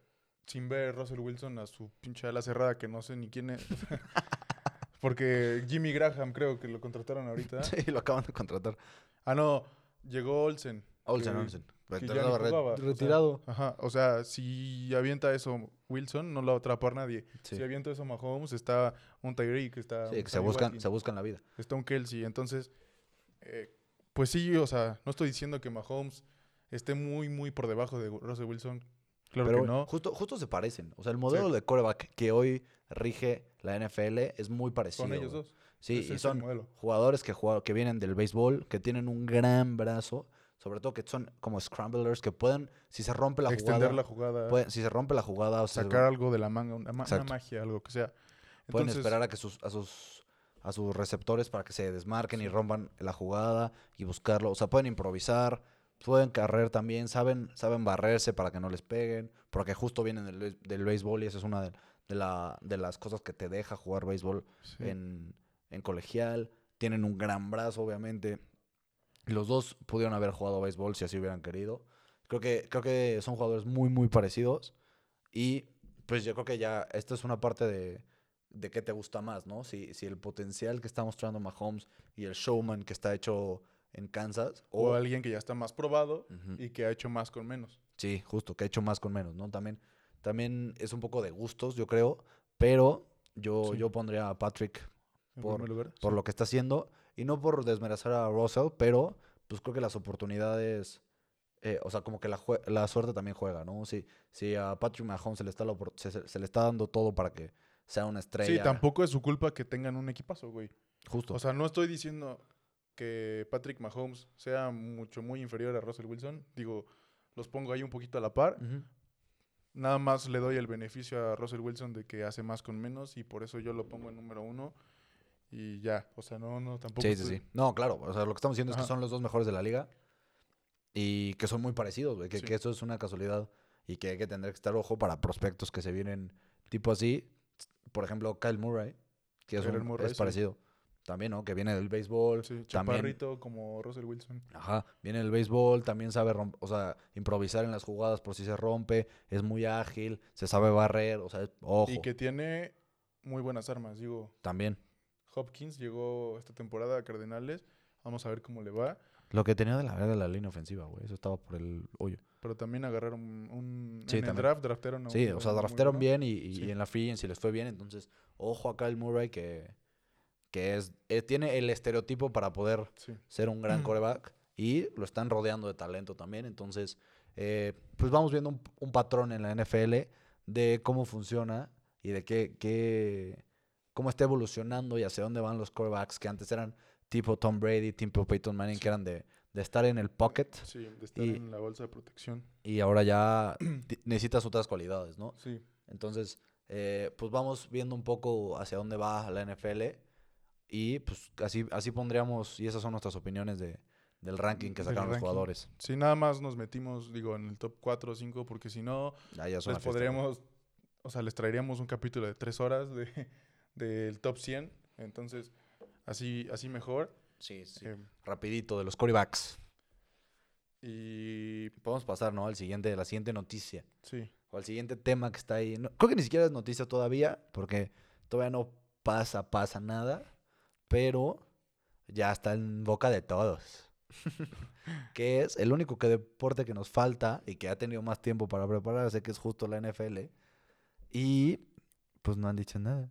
B: sin ver Russell Wilson a su pinche ala cerrada, que no sé ni quién es. Porque Jimmy Graham creo que lo contrataron ahorita.
A: Sí, lo acaban de contratar.
B: Ah, no, llegó Olsen.
A: Olsen,
B: que-
A: Olsen.
B: que ya o sea,
A: retirado.
B: Ajá, o sea, si avienta eso Wilson, no lo va a atrapar nadie.
A: Sí.
B: Si avienta eso Mahomes, está un Tyreek, está
A: Sí, que se buscan, se buscan la vida.
B: está un Kelsey. Entonces, eh, pues sí, o sea, no estoy diciendo que Mahomes esté muy, muy por debajo de Russell Wilson. Claro
A: Pero
B: que no.
A: justo, justo se parecen. O sea, el modelo de coreback que hoy rige la NFL es muy parecido.
B: Son ellos dos.
A: Sí,
B: Ese
A: y son jugadores que, juega- que vienen del béisbol, que tienen un gran brazo, sobre todo que son como scramblers, que pueden, si se rompe la
B: Extender
A: jugada,
B: la jugada,
A: pueden- si se rompe la jugada, o sea,
B: sacar algo de la manga, una, magia, algo que sea.
A: pueden esperar a que sus, a sus a sus receptores para que se desmarquen y rompan la jugada y buscarlo. O sea, pueden improvisar, pueden correr también, saben, saben barrerse para que no les peguen, porque justo vienen del, del béisbol y esa es una de, de la- de las cosas que te deja jugar béisbol
B: sí.
A: en, en colegial. Tienen un gran brazo, obviamente. Los dos pudieron haber jugado béisbol si así hubieran querido. Creo que, creo que son jugadores muy, muy parecidos. Y pues yo creo que ya esta es una parte de, de qué te gusta más, ¿no? Si, si el potencial que está mostrando Mahomes y el showman que está hecho en Kansas.
B: o
A: O,
B: alguien que ya está más probado y que ha hecho más con menos.
A: Sí, justo, que ha hecho más con menos, ¿no? También, también es un poco de gustos, yo creo. Pero yo,
B: Sí.
A: yo pondría a Patrick
B: En
A: Por-
B: lugar.
A: por
B: sí.
A: lo que está haciendo. Y no por desmerecer a Russell, pero pues creo que las oportunidades, eh, o sea, como que la, suerte también juega, ¿no? Si, si a Patrick Mahomes se le, está la se, se- se le está dando todo para que sea una estrella.
B: Sí, tampoco es su culpa que tengan un equipazo, güey.
A: Justo.
B: O sea, no estoy diciendo que Patrick Mahomes sea mucho, muy inferior a Russell Wilson. Digo, los pongo ahí un poquito a la par. Nada más le doy el beneficio a Russell Wilson de que hace más con menos y por eso yo lo pongo en número uno. Y ya, o sea, no, no, tampoco.
A: Sí, sí,
B: estoy-
A: sí. No, claro. O sea, lo que estamos diciendo es que son los dos mejores de la liga y que son muy parecidos, güey. Que,
B: Sí.
A: que eso es una casualidad y que hay que tener que estar ojo para prospectos que se vienen tipo así. Por ejemplo, Kyle Murray, que es, un-
B: Murray,
A: es
B: sí.
A: parecido. También, ¿no? Que viene del béisbol.
B: Sí,
A: también,
B: chaparrito como Russell Wilson.
A: Ajá, viene del béisbol, también sabe romp- o sea, improvisar en las jugadas por si se rompe, es muy ágil, se sabe barrer, o sea, ojo,
B: Y que tiene muy buenas armas. Digo,
A: también.
B: Hopkins llegó esta temporada a Cardenales. Vamos a ver cómo le va.
A: Lo que tenía de la verga la línea ofensiva, güey, eso estaba por el hoyo.
B: Pero también agarraron un.
A: Sí,
B: en el draft, draftearon a
A: sí,
B: un
A: o sea, draftearon
B: bueno.
A: bien y, y
B: Sí.
A: en la free agency les fue bien, entonces, ojo a Kyle Murray que, que es, eh, tiene el estereotipo para poder
B: Sí.
A: ser un gran coreback y lo están rodeando de talento también. Entonces, eh, pues vamos viendo un, un patrón en la NFL de cómo funciona y de qué, qué, cómo está evolucionando y hacia dónde van los corebacks que antes eran tipo Tom Brady, tipo Peyton Manning, que eran de, de estar en el pocket
B: Sí, de estar
A: Y-
B: en la bolsa de protección.
A: y ahora ya necesitas otras cualidades, ¿no?
B: Sí.
A: Entonces, eh, pues vamos viendo un poco hacia dónde va la NFL y pues así, así pondríamos, y esas son nuestras opiniones de, del ranking que sacaron los jugadores.
B: Sí, nada más nos metimos, digo, en el top 4 o 5, porque si no,
A: Ya, ya es una
B: les podríamos, o sea, les traeríamos un capítulo de 3 horas de, del top 100. Entonces, así, así mejor.
A: Sí, sí.
B: Eh,
A: Rapidito, de los quarterbacks.
B: y
A: Podemos pasar, ¿no? Al siguiente, la siguiente noticia.
B: sí,
A: O al siguiente tema que está ahí. No- creo que ni siquiera es noticia todavía, porque todavía no pasa, pasa nada. Pero ya está en boca de todos. que es el único que deporte que nos falta y que ha tenido más tiempo para prepararse, que es justo la NFL. Y pues no han dicho nada.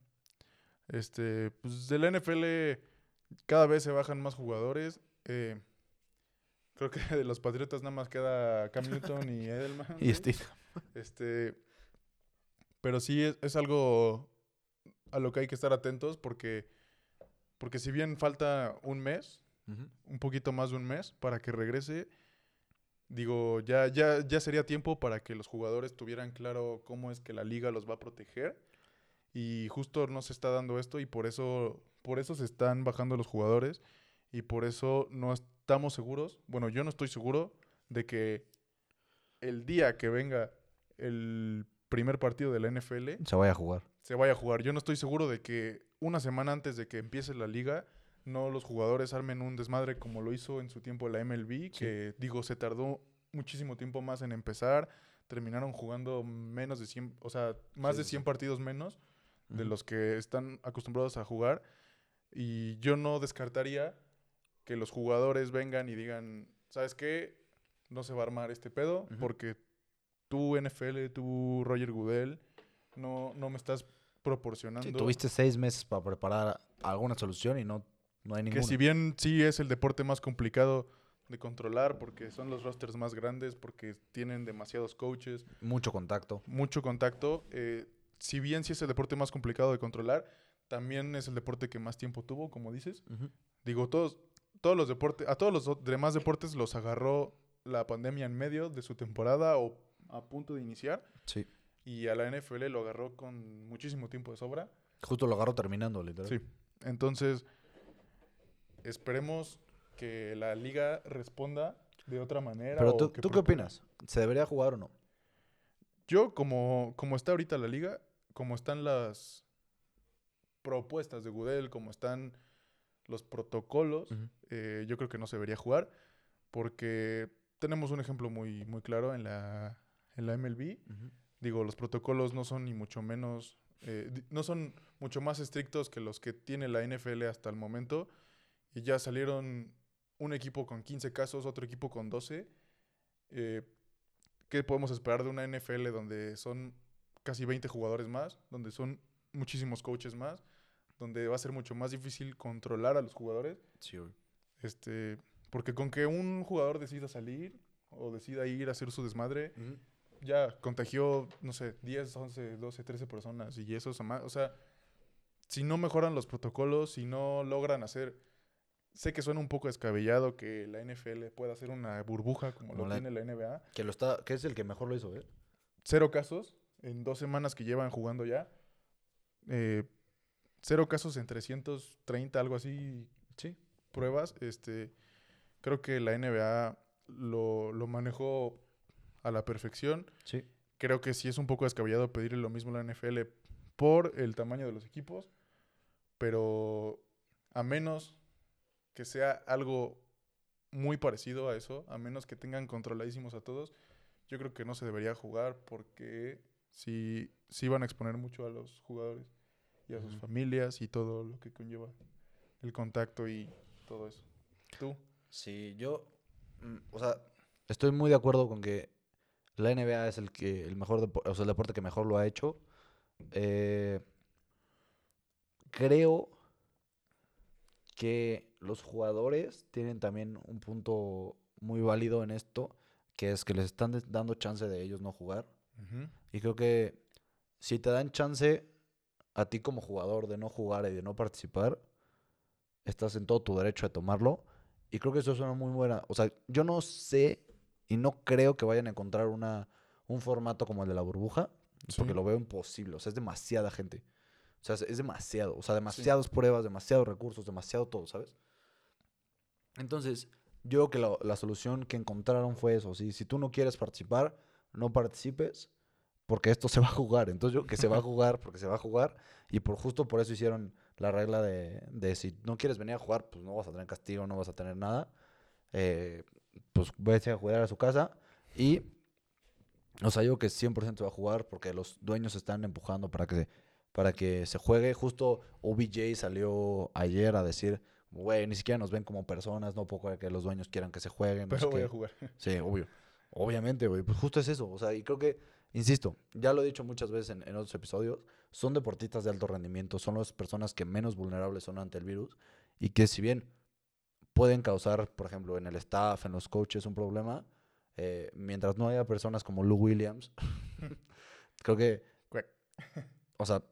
B: Este, pues de la NFL cada vez se bajan más jugadores. eh, creo que de los Patriotas nada más queda Cam Newton y Edelman.
A: Y. Steve.
B: Este, pero sí es, es algo a lo que hay que estar atentos porque, porque si bien falta un mes, un poquito más de un mes para que regrese, digo, ya, ya, ya sería tiempo para que los jugadores tuvieran claro cómo es que la liga los va a proteger. Y justo no se está dando esto y por eso, por eso se están bajando los jugadores y por eso no estamos seguros, bueno, yo no estoy seguro de que el día que venga el primer partido de la NFL
A: Se vaya a jugar.
B: se vaya a jugar. Yo no estoy seguro de que una semana antes de que empiece la liga, no los jugadores armen un desmadre como lo hizo en su tiempo la MLB, que digo, se tardó muchísimo tiempo más en empezar. Terminaron jugando menos de 100, o sea, más
A: Sí,
B: de
A: sí,
B: 100 partidos menos de los que están acostumbrados a jugar. Y yo no descartaría que los jugadores vengan y digan, ¿sabes qué? No se va a armar este pedo porque tú NFL, tú Roger Goodell, no, no me estás proporcionando.
A: Sí, tuviste seis meses para preparar alguna solución y no, no hay
B: que
A: ninguna.
B: si bien sí es el deporte más complicado de controlar porque son los rosters más grandes, porque tienen demasiados coaches,
A: Mucho contacto.
B: mucho contacto, eh, si bien sí es el deporte más complicado de controlar, también es el deporte que más tiempo tuvo, como dices. Digo, todos, todos los deportes, a todos los demás deportes los agarró la pandemia en medio de su temporada o a punto de iniciar.
A: Sí.
B: Y a la NFL lo agarró con muchísimo tiempo de sobra.
A: Justo lo agarro terminando, literal.
B: Sí. Entonces, esperemos que la liga responda de otra manera.
A: Pero
B: o
A: tú,
B: que
A: ¿tú qué opinas? ¿Se debería jugar o no?
B: Yo, como, como está ahorita la liga, como están las propuestas de Goodell, como están los protocolos, eh, yo creo que no se debería jugar porque tenemos un ejemplo muy, muy claro en la, en la MLB. Digo, los protocolos no son ni mucho menos, eh, no son mucho más estrictos que los que tiene la NFL hasta el momento. Y ya salieron un equipo con 15 casos, otro equipo con 12. Eh, ¿Qué podemos esperar de una NFL donde son casi 20 jugadores más, donde son muchísimos coaches más, donde va a ser mucho más difícil controlar a los jugadores?
A: Sí, güey.
B: Este, porque con que un jugador decida salir o decida ir a hacer su desmadre, ya contagió, no sé, 10, 11, 12, 13 personas y eso es más. O sea, si no mejoran los protocolos, si no logran hacer. Sé que suena un poco descabellado que la NFL pueda hacer una burbuja como,
A: Como
B: lo
A: la-
B: tiene la NBA.
A: Que, lo está, que es el que mejor lo hizo, ¿eh?
B: Cero casos en dos semanas que llevan jugando ya. Eh, cero casos en 330, algo así,
A: Sí.
B: pruebas. Este, creo que la NBA lo, lo manejó a la perfección.
A: Sí.
B: Creo que sí es un poco descabellado pedirle lo mismo a la NFL por el tamaño de los equipos, pero a menos que sea algo muy parecido a eso, a menos que tengan controladísimos a todos, yo creo que no se debería jugar porque sí, sí van a exponer mucho a los jugadores y a sus familias y todo lo que conlleva el contacto y todo eso. ¿Tú?
A: Sí, yo, mm, o sea, estoy muy de acuerdo con que la NBA es el que el mejor depo- o sea, el deporte que mejor lo ha hecho. Eh, creo que los jugadores tienen también un punto muy válido en esto, que es que les están dando chance de ellos no jugar. Y creo que si te dan chance a ti como jugador de no jugar y de no participar, estás en todo tu derecho de tomarlo. Y creo que eso es una muy buena. O sea, yo no sé y no creo que vayan a encontrar una, un formato como el de la burbuja, porque
B: Sí.
A: lo veo imposible. O sea, es demasiada gente. O sea, es, demasiado. O sea, demasiadas pruebas, demasiados recursos, demasiado todo, ¿sabes? Entonces, yo creo que la, la solución que encontraron fue eso. ¿sí? Si tú no quieres participar, no participes, porque esto se va a jugar. Entonces, yo que se va a jugar, porque se va a jugar. Y por justo por eso hicieron la regla de, de si no quieres venir a jugar, pues no vas a tener castigo, no vas a tener nada. Eh, pues vete a jugar a su casa. Y, o sea, yo que 100% va a jugar porque los dueños están empujando para que, para que se juegue. Justo OBJ salió ayer a decir, güey, ni siquiera nos ven como personas, no puedo creer que los dueños quieran que se jueguen. no sé
B: Pero voy
A: qué".
B: a jugar.
A: Sí, obvio. Obviamente, güey. Pues justo es eso. O sea, y creo que, insisto, ya lo he dicho muchas veces en, en otros episodios, son deportistas de alto rendimiento, son las personas que menos vulnerables son ante el virus y que si bien pueden causar, por ejemplo, en el staff, en los coaches, un problema, eh, mientras no haya personas como Lou Williams, creo que, o sea,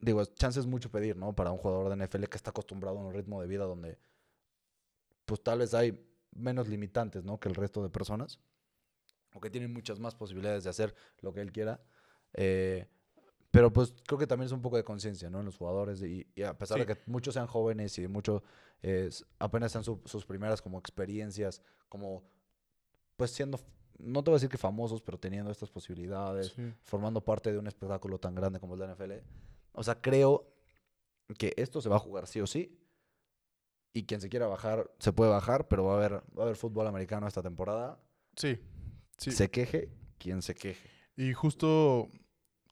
A: digo, chance es mucho pedir, ¿no? Para un jugador de NFL que está acostumbrado a un ritmo de vida donde, pues tal vez hay menos limitantes, ¿no? Que el resto de personas o que tienen muchas más posibilidades de hacer lo que él quiera. Eh, pero pues creo que también es un poco de conciencia, ¿no? En los jugadores. Y, y a pesar
B: Sí.
A: de que muchos sean jóvenes y muchos eh, apenas sean su- sus primeras como experiencias, como pues siendo no te voy a decir que famosos, pero teniendo estas posibilidades,
B: Sí.
A: formando parte de un espectáculo tan grande como es la NFL. O sea, creo que esto se va a jugar sí o sí. Y quien se quiera bajar, se puede bajar, pero va a haber, va a haber fútbol americano esta temporada.
B: Sí. Sí.
A: Se queje quien se queje.
B: Y justo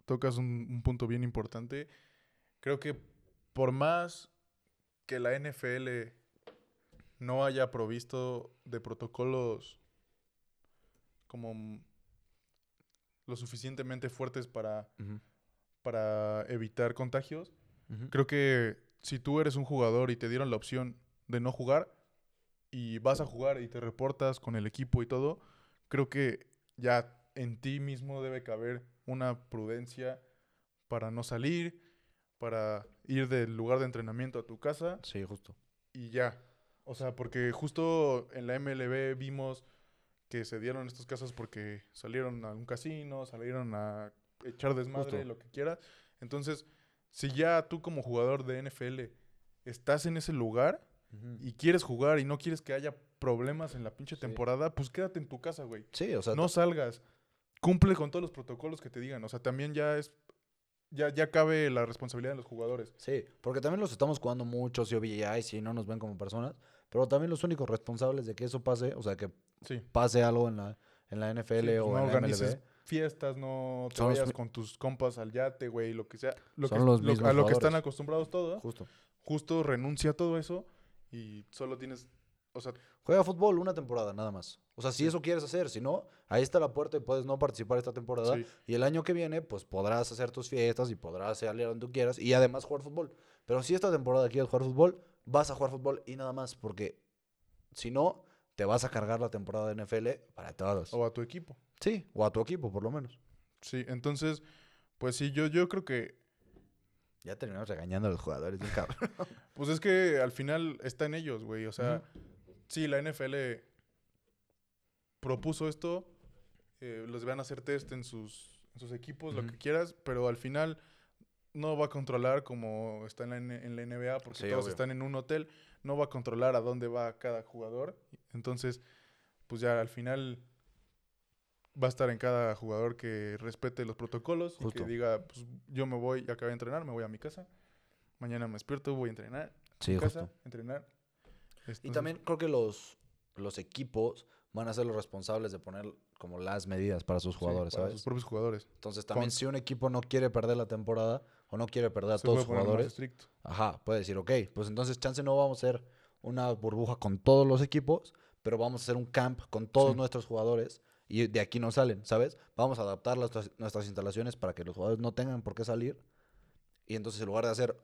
B: tocas un, un punto bien importante. Creo que por más que la NFL no haya provisto de protocolos como lo suficientemente fuertes para, para evitar contagios, creo que si tú eres un jugador y te dieron la opción de no jugar y vas a jugar y te reportas con el equipo y todo, creo que ya en ti mismo debe caber una prudencia para no salir, para ir del lugar de entrenamiento a tu casa
A: Sí, justo.
B: y ya. O sea, porque justo en la MLB vimos que se dieron estos casos porque salieron a un casino, salieron a echar desmadre,
A: Justo.
B: lo que quieras. Entonces, si ya tú como jugador de NFL estás en ese lugar y quieres jugar y no quieres que haya problemas en la pinche
A: Sí.
B: temporada, pues quédate en tu casa, güey.
A: Sí, o sea,
B: No salgas. Cumple con todos los protocolos que te digan. O sea, también ya es. Ya, ya cabe la responsabilidad de los jugadores.
A: Sí, porque también los estamos jugando muchos y OBI y no nos ven como personas, pero también los únicos responsables de que eso pase, o sea, que
B: Sí.
A: pase algo en la, en la NFL
B: Sí, pues
A: o
B: no
A: en la MLB.
B: fiestas, no te vayas con tus compas al yate, güey, lo que sea. Lo
A: Son
B: que,
A: los
B: lo- a lo que están acostumbrados todos.
A: Justo.
B: Justo renuncia a todo eso y solo tienes. O sea,
A: Juega fútbol una temporada, nada más. O sea, si eso quieres hacer, si no, ahí está la puerta y puedes no participar esta temporada.
B: Sí.
A: Y el año que viene, pues podrás hacer tus fiestas y podrás salir a donde tú quieras y además jugar fútbol. Pero si esta temporada quieres jugar fútbol, vas a jugar fútbol y nada más, porque si no, te vas a cargar la temporada de NFL para todos.
B: o a tu equipo.
A: Sí, o a tu equipo, por lo menos.
B: Sí, entonces, pues sí, yo, yo creo que.
A: Ya terminamos regañando a los jugadores, bien cabrón.
B: Pues es que al final está en ellos, güey. O sea, sí, la NFL propuso esto, eh, los van a hacer test en sus, en sus equipos, lo que quieras, pero al final no va a controlar como está en la, en la NBA, porque
A: Sí,
B: todos
A: obvio.
B: están en un hotel, no va a controlar a dónde va cada jugador. Entonces, pues ya al final va a estar en cada jugador que respete los protocolos y que diga, pues yo me voy, ya acabé de entrenar, me voy a mi casa. Mañana me despierto, voy a entrenar.
A: Sí,
B: casa,
A: justo.
B: entrenar.
A: Y también creo que los, los equipos van a ser los responsables de poner como las medidas para sus
B: sí,
A: jugadores,
B: para
A: ¿sabes?
B: sus propios jugadores.
A: Entonces también si un equipo no quiere perder la temporada o no quiere perder a
B: Se
A: todos
B: puede
A: sus
B: poner más
A: jugadores,
B: estricto.
A: ajá, puede decir, ok, pues entonces chance no vamos a hacer una burbuja con todos los equipos, pero vamos a hacer un camp con todos
B: Sí.
A: nuestros jugadores y de aquí no salen, ¿sabes? Vamos a adaptar nuestras, nuestras instalaciones para que los jugadores no tengan por qué salir y entonces en lugar de hacer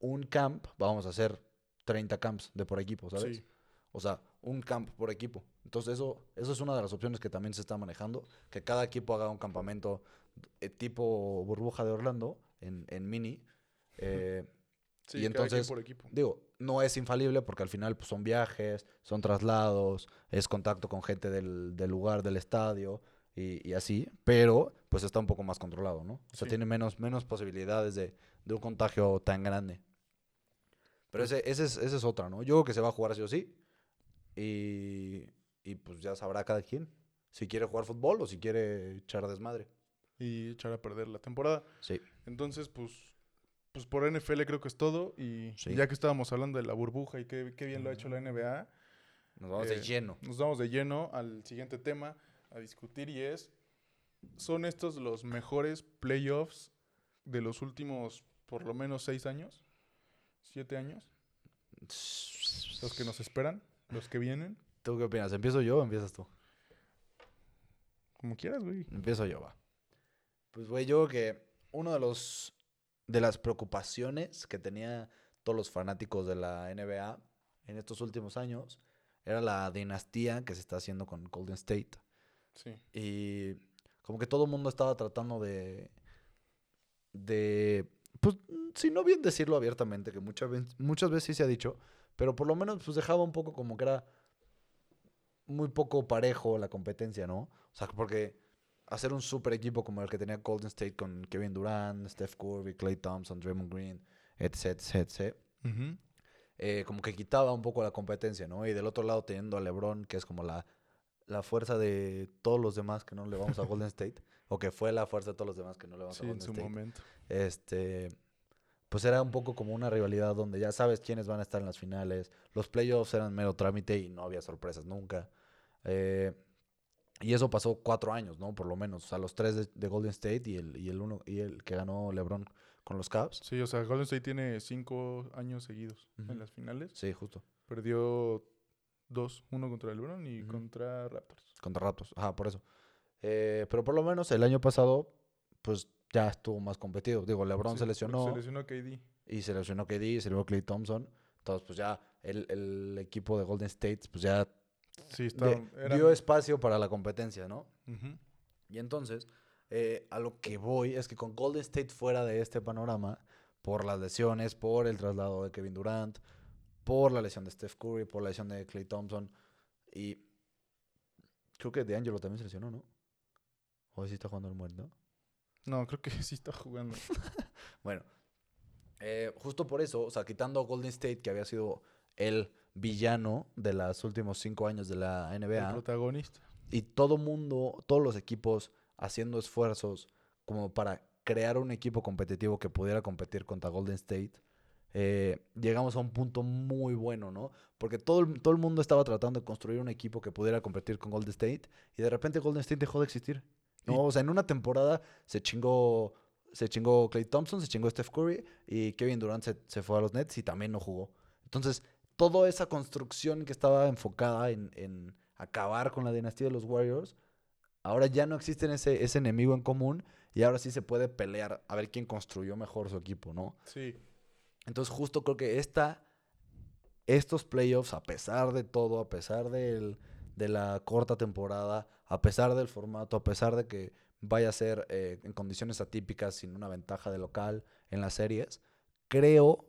A: un camp, vamos a hacer 30 camps de por equipo, ¿sabes?
B: Sí.
A: O sea, un camp por equipo. Entonces eso, eso es una de las opciones que también se está manejando, que cada equipo haga un campamento eh, tipo burbuja de Orlando en, en mini. eh,
B: Sí,
A: y entonces,
B: por equipo.
A: digo, no es infalible porque al final pues, son viajes, son traslados, es contacto con gente del, del lugar, del estadio y, y así, pero pues está un poco más controlado, ¿no? O sea,
B: Sí.
A: tiene menos, menos posibilidades de, de un contagio tan grande. Pero ese, ese es, esa es otra, ¿no? Yo creo que se va a jugar sí o sí. Y, y pues ya sabrá cada quien si quiere jugar fútbol o si quiere echar desmadre.
B: Y echar a perder la temporada.
A: Sí.
B: Entonces, pues, pues por NFL creo que es todo. Y
A: Sí.
B: ya que estábamos hablando de la burbuja y qué, qué bien lo ha hecho la NBA,
A: Nos vamos
B: Eh,
A: de lleno.
B: nos vamos de lleno al siguiente tema a discutir y es, ¿son estos los mejores playoffs de los últimos por lo menos seis años? ¿Siete años? Los que nos esperan, los que vienen,
A: ¿Tú qué opinas? ¿Empiezo yo o empiezas tú?
B: como quieras, güey.
A: Empiezo yo, va. Pues, güey, yo creo que uno de los de las preocupaciones que tenía todos los fanáticos de la NBA en estos últimos años era la dinastía que se está haciendo con Golden State.
B: Sí.
A: Y como que todo el mundo estaba tratando de. de. Pues, si no bien decirlo abiertamente, que muchas veces, muchas veces sí se ha dicho, pero por lo menos pues dejaba un poco como que era muy poco parejo la competencia, ¿no? O sea, porque hacer un super equipo como el que tenía Golden State con Kevin Durant, Steph Curry, Clay Thompson, Draymond Green, etc, etc, eh, como que quitaba un poco la competencia, ¿no? Y del otro lado teniendo a LeBron, que es como la, la fuerza de todos los demás que no le vamos a Golden State, o que fue la fuerza de todos los demás que no le vamos
B: Sí,
A: a
B: en
A: Golden
B: su
A: State.
B: momento.
A: Este, pues era un poco como una rivalidad donde ya sabes quiénes van a estar en las finales. Los playoffs eran mero trámite y no había sorpresas nunca. Eh, y eso pasó cuatro años, ¿no? Por lo menos. O sea, los tres de, de Golden State y el, y el uno y el que ganó LeBron con los Cavs.
B: Sí, o sea, Golden State tiene cinco años seguidos en las finales.
A: Sí, justo.
B: Perdió dos, uno contra LeBron y contra Raptors.
A: Contra Raptors. Ajá, por eso. Eh, pero por lo menos el año pasado, pues ya estuvo más competido. Digo, LeBron
B: Sí,
A: se lesionó.
B: Se lesionó KD.
A: y se lesionó KD, se lesionó Clay Thompson. Entonces, pues ya el, el equipo de Golden State, pues ya
B: Sí, está.
A: de-
B: eran-
A: dio espacio para la competencia, ¿no? Y entonces, eh, a lo que voy es que con Golden State fuera de este panorama, por las lesiones, por el traslado de Kevin Durant, por la lesión de Steph Curry, por la lesión de Clay Thompson, y creo que DeAngelo también se lesionó, ¿no? O sí está jugando el muerto.
B: No, creo que sí está jugando.
A: Bueno, eh, justo por eso, o sea, quitando a Golden State, que había sido el villano de los últimos cinco años de la
B: El
A: NBA,
B: protagonista.
A: y todo mundo, todos los equipos haciendo esfuerzos como para crear un equipo competitivo que pudiera competir contra Golden State, eh, llegamos a un punto muy bueno, ¿no? Porque todo el, todo el mundo estaba tratando de construir un equipo que pudiera competir con Golden State y de repente Golden State dejó de existir. ¿no?
B: Y-
A: O sea, en una temporada se chingó, se chingó Clay Thompson, se chingó Steph Curry y Kevin Durant se, se fue a los Nets y también no jugó. Entonces, toda esa construcción que estaba enfocada en, en acabar con la dinastía de los Warriors, ahora ya no existe ese, ese enemigo en común y ahora sí se puede pelear a ver quién construyó mejor su equipo, ¿no?
B: Sí.
A: Entonces justo creo que esta, estos playoffs, a pesar de todo, a pesar del- de la corta temporada, a pesar del formato, a pesar de que vaya a ser eh, en condiciones atípicas sin una ventaja de local en las series, creo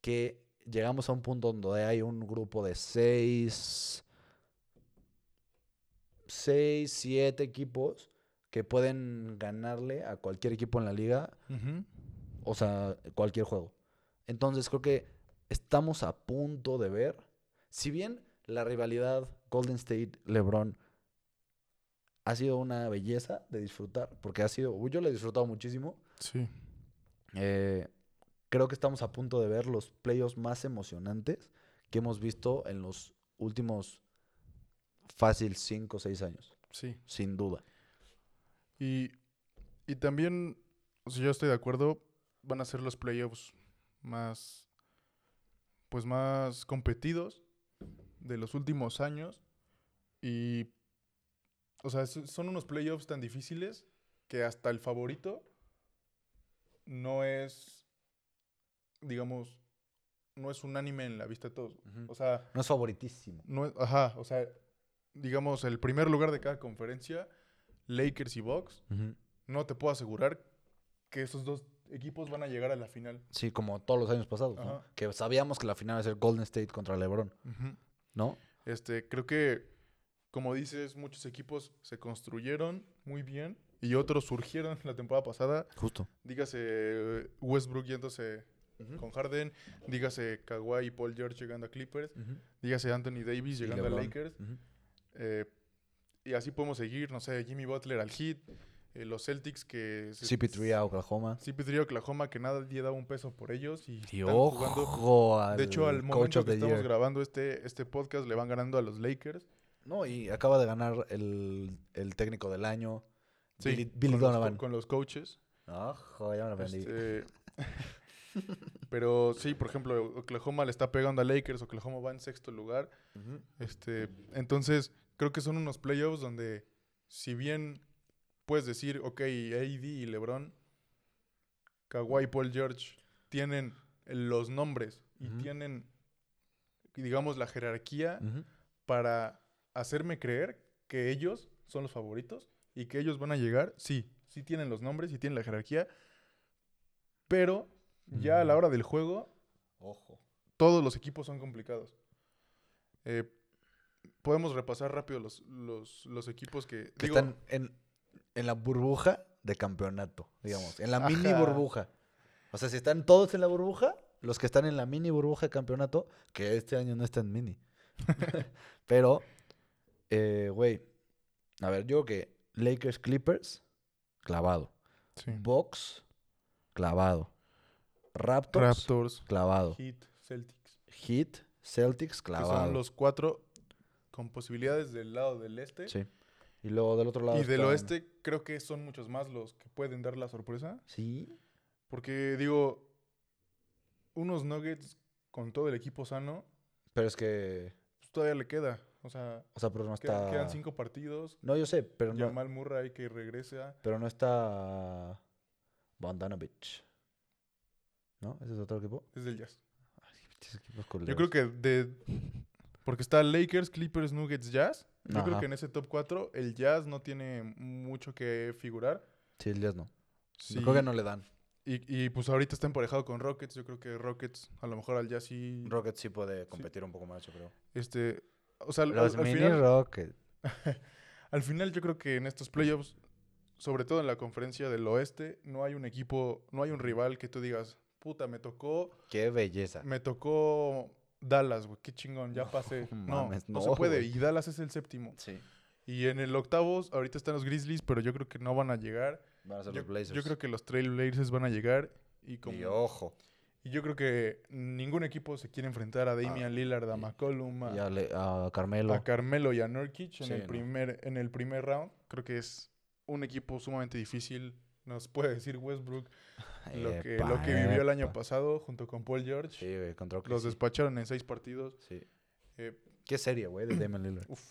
A: que llegamos a un punto donde hay un grupo de seis, seis, siete equipos que pueden ganarle a cualquier equipo en la liga o sea, cualquier juego. Entonces creo que estamos a punto de ver, si bien la rivalidad Golden State-LeBron ha sido una belleza de disfrutar, porque ha sido, yo lo he disfrutado muchísimo,
B: Sí.
A: eh, creo que estamos a punto de ver los playoffs más emocionantes que hemos visto en los últimos fácil 5 o 6 años,
B: Sí.
A: sin duda.
B: Y, y también, o sea, yo estoy de acuerdo, van a ser los playoffs más, pues más competidos de los últimos años. Y, o sea, son unos playoffs tan difíciles que hasta el favorito no es, digamos, no es unánime en la vista de todos. O sea,
A: No es favoritísimo.
B: no es- ajá, o sea, digamos, el primer lugar de cada conferencia, Lakers y Bucks, no te puedo asegurar que esos dos equipos van a llegar a la final.
A: Sí, como todos los años pasados, ¿no? Que sabíamos que la final iba a ser Golden State contra LeBron, ¿no?
B: Este, creo que, como dices, muchos equipos se construyeron muy bien y otros surgieron la temporada pasada.
A: Justo.
B: Dígase eh, Westbrook yéndose con Harden, dígase Kawhi y Paul George llegando a Clippers, dígase Anthony Davis llegando a Lakers. eh, y así podemos seguir, no sé, Jimmy Butler al Heat, eh, los Celtics que... se-
A: CP3 a Oklahoma.
B: CP3 Oklahoma que nadie daba un peso por ellos y,
A: Y
B: están jugando
A: al
B: De hecho, al momento que estamos
A: year.
B: grabando este, este podcast, le van ganando a los Lakers.
A: No, y acaba de ganar el, el técnico del año.
B: Sí,
A: Billy, Billy
B: con, los,
A: Donovan.
B: co- con los coaches.
A: Ojo, ya me lo aprendí.
B: Este, pero sí, por ejemplo, Oklahoma le está pegando a Lakers, Oklahoma va en sexto lugar. Este, entonces, creo que son unos playoffs donde, si bien puedes decir, ok, AD y LeBron, Kawhi y Paul George tienen los nombres y tienen, digamos, la jerarquía para hacerme creer que ellos son los favoritos y que ellos van a llegar. Sí, sí tienen los nombres, sí tienen la jerarquía, pero ya a la hora del juego,
A: Ojo.
B: todos los equipos son complicados. Eh, podemos repasar rápido los, los, los equipos que...
A: Que
B: digo,
A: están en, en la burbuja de campeonato, digamos. En la mini burbuja. O sea, si están todos en la burbuja, los que están en la mini burbuja de campeonato, que este año no está en mini. Pero, eh, güey, A ver, yo creo que Lakers Clippers, clavado.
B: Sí.
A: Bucks, clavado. Raptors,
B: Raptors,
A: clavado.
B: Heat, Celtics.
A: Heat, Celtics,
B: Que
A: clavado.
B: son los cuatro con posibilidades del lado del este.
A: Sí. Y luego del otro lado.
B: Y del
A: están-
B: oeste creo que son muchos más los que pueden dar la sorpresa.
A: Sí.
B: Porque digo, unos Nuggets con todo el equipo sano,
A: Pero es que.
B: pues todavía le queda. O sea,
A: O sea, pero no
B: quedan,
A: está.
B: quedan cinco partidos.
A: No, yo sé, pero no,
B: Jamal Murray que regresa.
A: pero no está. Bogdanovich. ¿No? ¿Ese es otro equipo?
B: Es del Jazz.
A: Equipos
B: Yo creo que de... Porque está Lakers, Clippers, Nuggets, Jazz. Yo creo que en ese top 4 el Jazz no tiene mucho que figurar.
A: Sí, el Jazz no.
B: Sí.
A: Creo que no le dan.
B: Y, y, pues ahorita está emparejado con Rockets. Yo creo que Rockets a lo mejor al Jazz sí...
A: Rockets sí puede competir un poco más, yo creo.
B: Este, o sea, al,
A: Los
B: al
A: mini
B: final,
A: Rockets.
B: al final yo creo que en estos playoffs, sobre todo en la conferencia del oeste, no hay un equipo, no hay un rival que tú digas, puta, me tocó,
A: Qué belleza.
B: me tocó Dallas, güey, qué chingón, ya pasé. No,
A: mames,
B: no,
A: no,
B: se puede. Y Dallas es el séptimo.
A: Sí.
B: Y en el octavos, ahorita están los Grizzlies, pero yo creo que no van a llegar.
A: Van a ser
B: Yo,
A: los Blazers.
B: yo creo que los Trailblazers van a llegar. Y, como,
A: Y ojo.
B: y yo creo que ningún equipo se quiere enfrentar a Damian Lillard, a
A: y-
B: McCollum, a,
A: Y a, Le- a Carmelo.
B: a Carmelo y a Nurkic en,
A: Sí,
B: el
A: no.
B: primer, en el primer round. Creo que es un equipo sumamente difícil. Nos puede decir Westbrook lo que,
A: Epa,
B: lo que vivió el año pasado junto con Paul George.
A: Sí, güey, contra
B: Los despacharon en seis partidos.
A: Sí.
B: Eh,
A: Qué serie, güey, de Damian Lillard.
B: uf.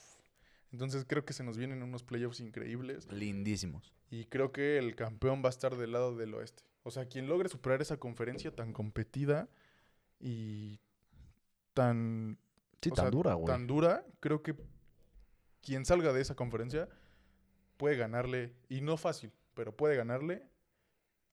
B: Entonces creo que se nos vienen unos playoffs increíbles.
A: Lindísimos.
B: Y creo que el campeón va a estar del lado del oeste. O sea, quien logre superar esa conferencia tan competida y tan,
A: Sí, tan
B: sea,
A: dura, güey.
B: tan dura, creo que quien salga de esa conferencia puede ganarle, y no fácil, pero puede ganarle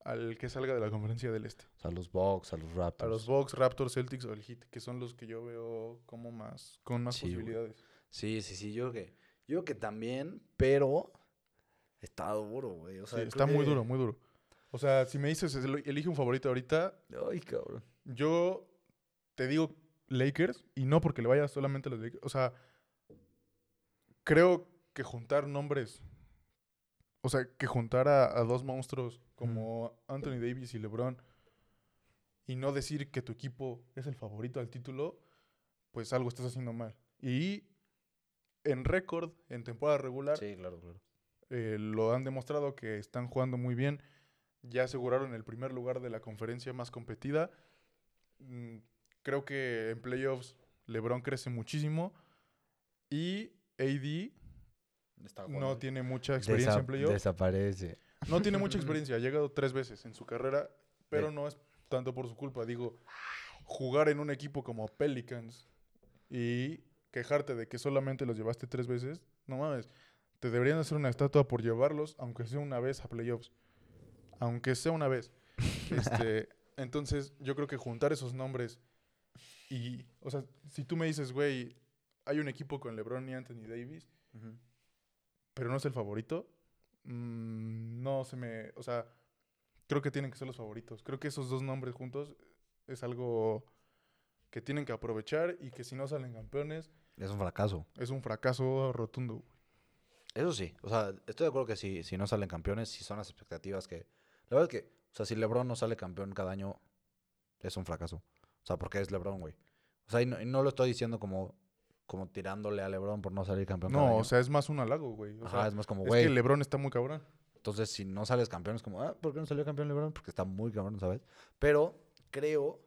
B: al que salga de la conferencia del este.
A: O sea, a los Bucks, a los Raptors.
B: A los Bucks, Raptors, Celtics o el Heat, que son los que yo veo como más, con más
A: Sí, güey.
B: posibilidades.
A: Sí, sí, sí, yo creo que, yo creo que también, pero está duro, güey. O sea,
B: Sí,
A: creo
B: está muy duro, muy duro. O sea, si me dices, "Elo- elige un favorito ahorita,
A: Ay, cabrón.
B: Yo te digo Lakers y no porque le vaya solamente a los Lakers. O sea, creo que juntar nombres, o sea, que juntar a, a dos monstruos como Anthony Davis y LeBron y no decir que tu equipo es el favorito al título, pues algo estás haciendo mal. Y en récord, en temporada regular,
A: Sí, claro, claro.
B: eh, lo han demostrado que están jugando muy bien. Ya aseguraron el primer lugar de la conferencia más competida. Mm, creo que en playoffs LeBron crece muchísimo. Y AD
A: Está
B: no tiene mucha experiencia en playoffs.
A: Desaparece.
B: No tiene mucha experiencia. Ha llegado tres veces en su carrera, pero
A: De-
B: no es tanto por su culpa. Digo, jugar en un equipo como Pelicans y quejarte de que solamente los llevaste tres veces, no mames. Te deberían hacer una estatua por llevarlos, aunque sea una vez a playoffs. Aunque sea una vez. Este, entonces, yo creo que juntar esos nombres y, o sea, si tú me dices, güey, hay un equipo con LeBron y Anthony Davis, pero no es el favorito, mm, no se me. O sea, creo que tienen que ser los favoritos. Creo que esos dos nombres juntos es algo que tienen que aprovechar y que si no salen campeones
A: Es un fracaso.
B: es un fracaso rotundo. güey.
A: Eso sí. O sea, estoy de acuerdo que si, si no salen campeones, si son las expectativas que... La verdad es que, o sea, si LeBron no sale campeón cada año, es un fracaso. O sea, porque es LeBron, güey. O sea, y no, y no lo estoy diciendo como, como tirándole a LeBron por no salir campeón
B: No, o sea, es más un halago, güey. O
A: Ajá,
B: sea,
A: es más como,
B: es
A: güey.
B: que LeBron está muy cabrón.
A: Entonces, si no sales campeón, es como, ah, ¿por qué no salió campeón LeBron? Porque está muy cabrón, ¿sabes? Pero creo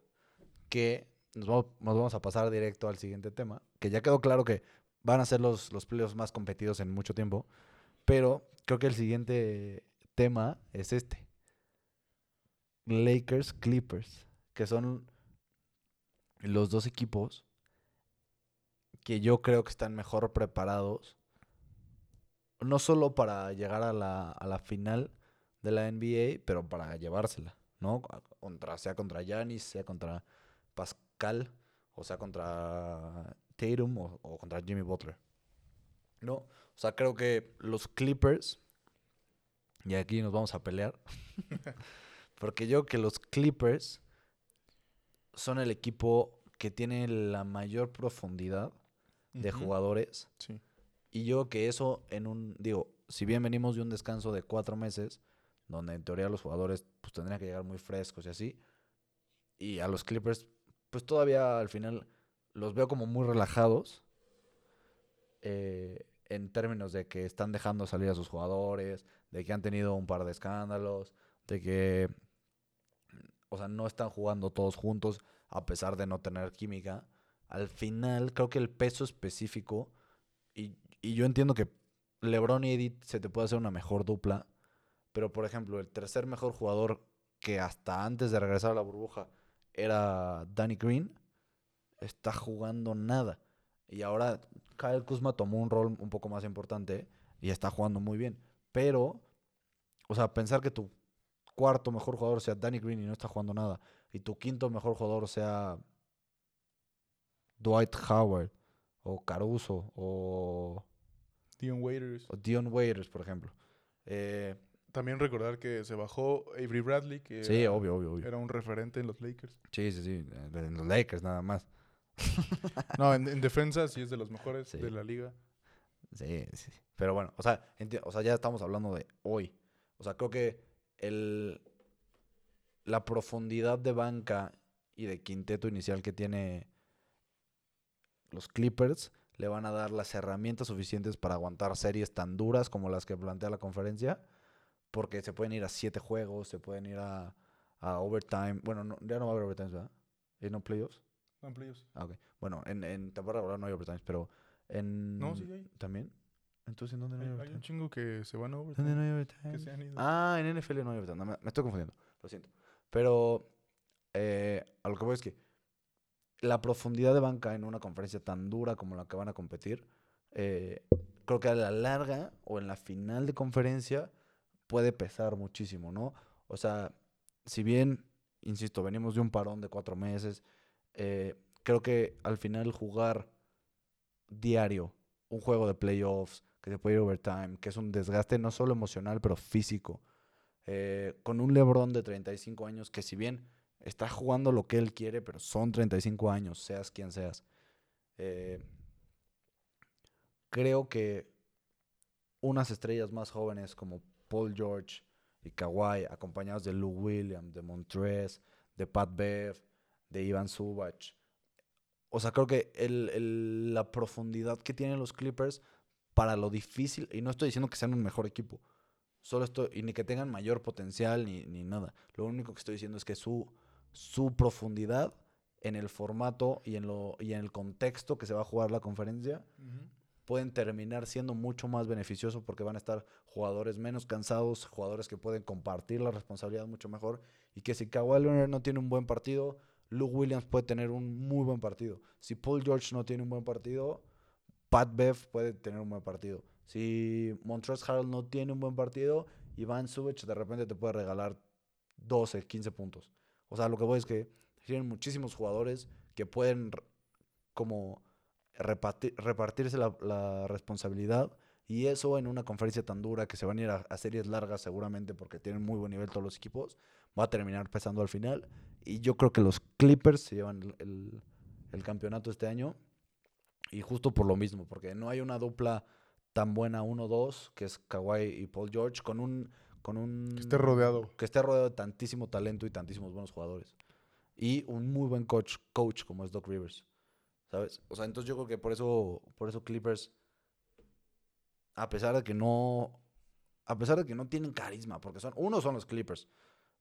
A: que nos vamos, nos vamos a pasar directo al siguiente tema, que ya quedó claro que van a ser los, los playoffs más competidos en mucho tiempo, pero creo que el siguiente tema es este. Lakers Clippers, que son los dos equipos que yo creo que están mejor preparados no solo para llegar a la, a la final de la NBA, pero para llevársela, ¿no? Contra, sea contra Giannis, sea contra Pascal, o sea contra Tatum o, o contra Jimmy Butler. ¿No? O sea, creo que los Clippers, y aquí nos vamos a pelear, porque yo creo que los Clippers son el equipo que tiene la mayor profundidad de jugadores
B: Sí.
A: Y yo que eso en un, digo, si bien venimos de un descanso de cuatro meses, donde en teoría los jugadores pues tendrían que llegar muy frescos y así, y a los Clippers, pues todavía al final los veo como muy relajados eh, en términos de que están dejando salir a sus jugadores, de que han tenido un par de escándalos, de que, o sea, no están jugando todos juntos a pesar de no tener química. Al final, creo que el peso específico, y, y yo entiendo que LeBron y Edith se te puede hacer una mejor dupla, pero por ejemplo, el tercer mejor jugador que hasta antes de regresar a la burbuja era Danny Green, está jugando nada. Y ahora Kyle Kuzma tomó un rol un poco más importante y está jugando muy bien. Pero, o sea, pensar que tu cuarto mejor jugador sea Danny Green y no está jugando nada, y tu quinto mejor jugador sea Dwight Howard, o Caruso, o,
B: Dion Waiters.
A: o Dion Waiters, por ejemplo. Eh,
B: También recordar que se bajó Avery Bradley, que
A: sí,
B: era,
A: obvio, obvio, obvio.
B: era un referente en los Lakers.
A: Sí, sí, sí. En los Lakers nada más.
B: No, en, en defensa sí es de los mejores
A: Sí.
B: de la liga.
A: Sí, sí. Pero bueno, o sea, o sea, ya estamos hablando de hoy. O sea, creo que el, la profundidad de banca y de quinteto inicial que tiene los Clippers le van a dar las herramientas suficientes para aguantar series tan duras como las que plantea la conferencia. Porque se pueden ir a siete juegos, se pueden ir a, a overtime. Bueno, no- ya no va a haber overtime, ¿verdad? ¿Y no playoffs?
B: No, en playoffs.
A: Ah, ok. Bueno, en, en temporada regular no hay overtime, pero en...
B: No, sí hay.
A: ¿También? Entonces, ¿en dónde no
B: Hay,
A: hay
B: hay
A: overtime?
B: un chingo que se van a
A: ¿Dónde
B: overtime,
A: no hay overtime?
B: que se han ido.
A: Ah, en NFL no hay overtime. No, me, me estoy confundiendo. Lo siento. Pero eh, a lo que voy es que la profundidad de banca en una conferencia tan dura como la que van a competir, eh, creo que a la larga o en la final de conferencia puede pesar muchísimo, ¿no? O sea, si bien, insisto, venimos de un parón de cuatro meses, eh, creo que al final jugar diario un juego de playoffs, que se puede ir overtime, que es un desgaste no solo emocional, pero físico, eh, con un LeBron de 35 años que si bien está jugando lo que él quiere, pero son 35 años, seas quien seas. eh, creo que unas estrellas más jóvenes como Paul George y Kawhi, acompañados de Lou Williams, de Montrez, de Pat Bev, de Ivan Subach. O sea, creo que el- el- la profundidad que tienen los Clippers para lo difícil, y no estoy diciendo que sean un mejor equipo, solo estoy, y ni que tengan mayor potencial ni, ni nada. Lo único que estoy diciendo es que su, su profundidad en el formato y en, lo, y en el contexto que se va a jugar la conferencia pueden terminar siendo mucho más beneficiosos porque van a estar jugadores menos cansados, jugadores que pueden compartir la responsabilidad mucho mejor y que si Kawhi Leonard no tiene un buen partido, Luke Williams puede tener un muy buen partido. Si Paul George no tiene un buen partido, Pat Bev puede tener un buen partido. Si Montrezl Harrell no tiene un buen partido, Iván Subic de repente te puede regalar 12, 15 puntos. O sea, lo que voy es que tienen muchísimos jugadores que pueden como reparti- repartirse la, responsabilidad y eso en una conferencia tan dura que se van a ir a, series largas seguramente porque tienen muy buen nivel todos los equipos, va a terminar pesando al final. Y yo creo que los Clippers se llevan el, el- el campeonato este año y justo por lo mismo, porque no hay una dupla tan buena 1-2 que es Kawhi y Paul George con un con un
B: Que esté rodeado.
A: que esté rodeado de tantísimo talento y tantísimos buenos jugadores y un muy buen coach coach como es Doc Rivers. ¿Sabes? O sea, entonces yo creo que por eso, por eso Clippers, a pesar de que no, a pesar de que no tienen carisma, porque son, uno son los Clippers,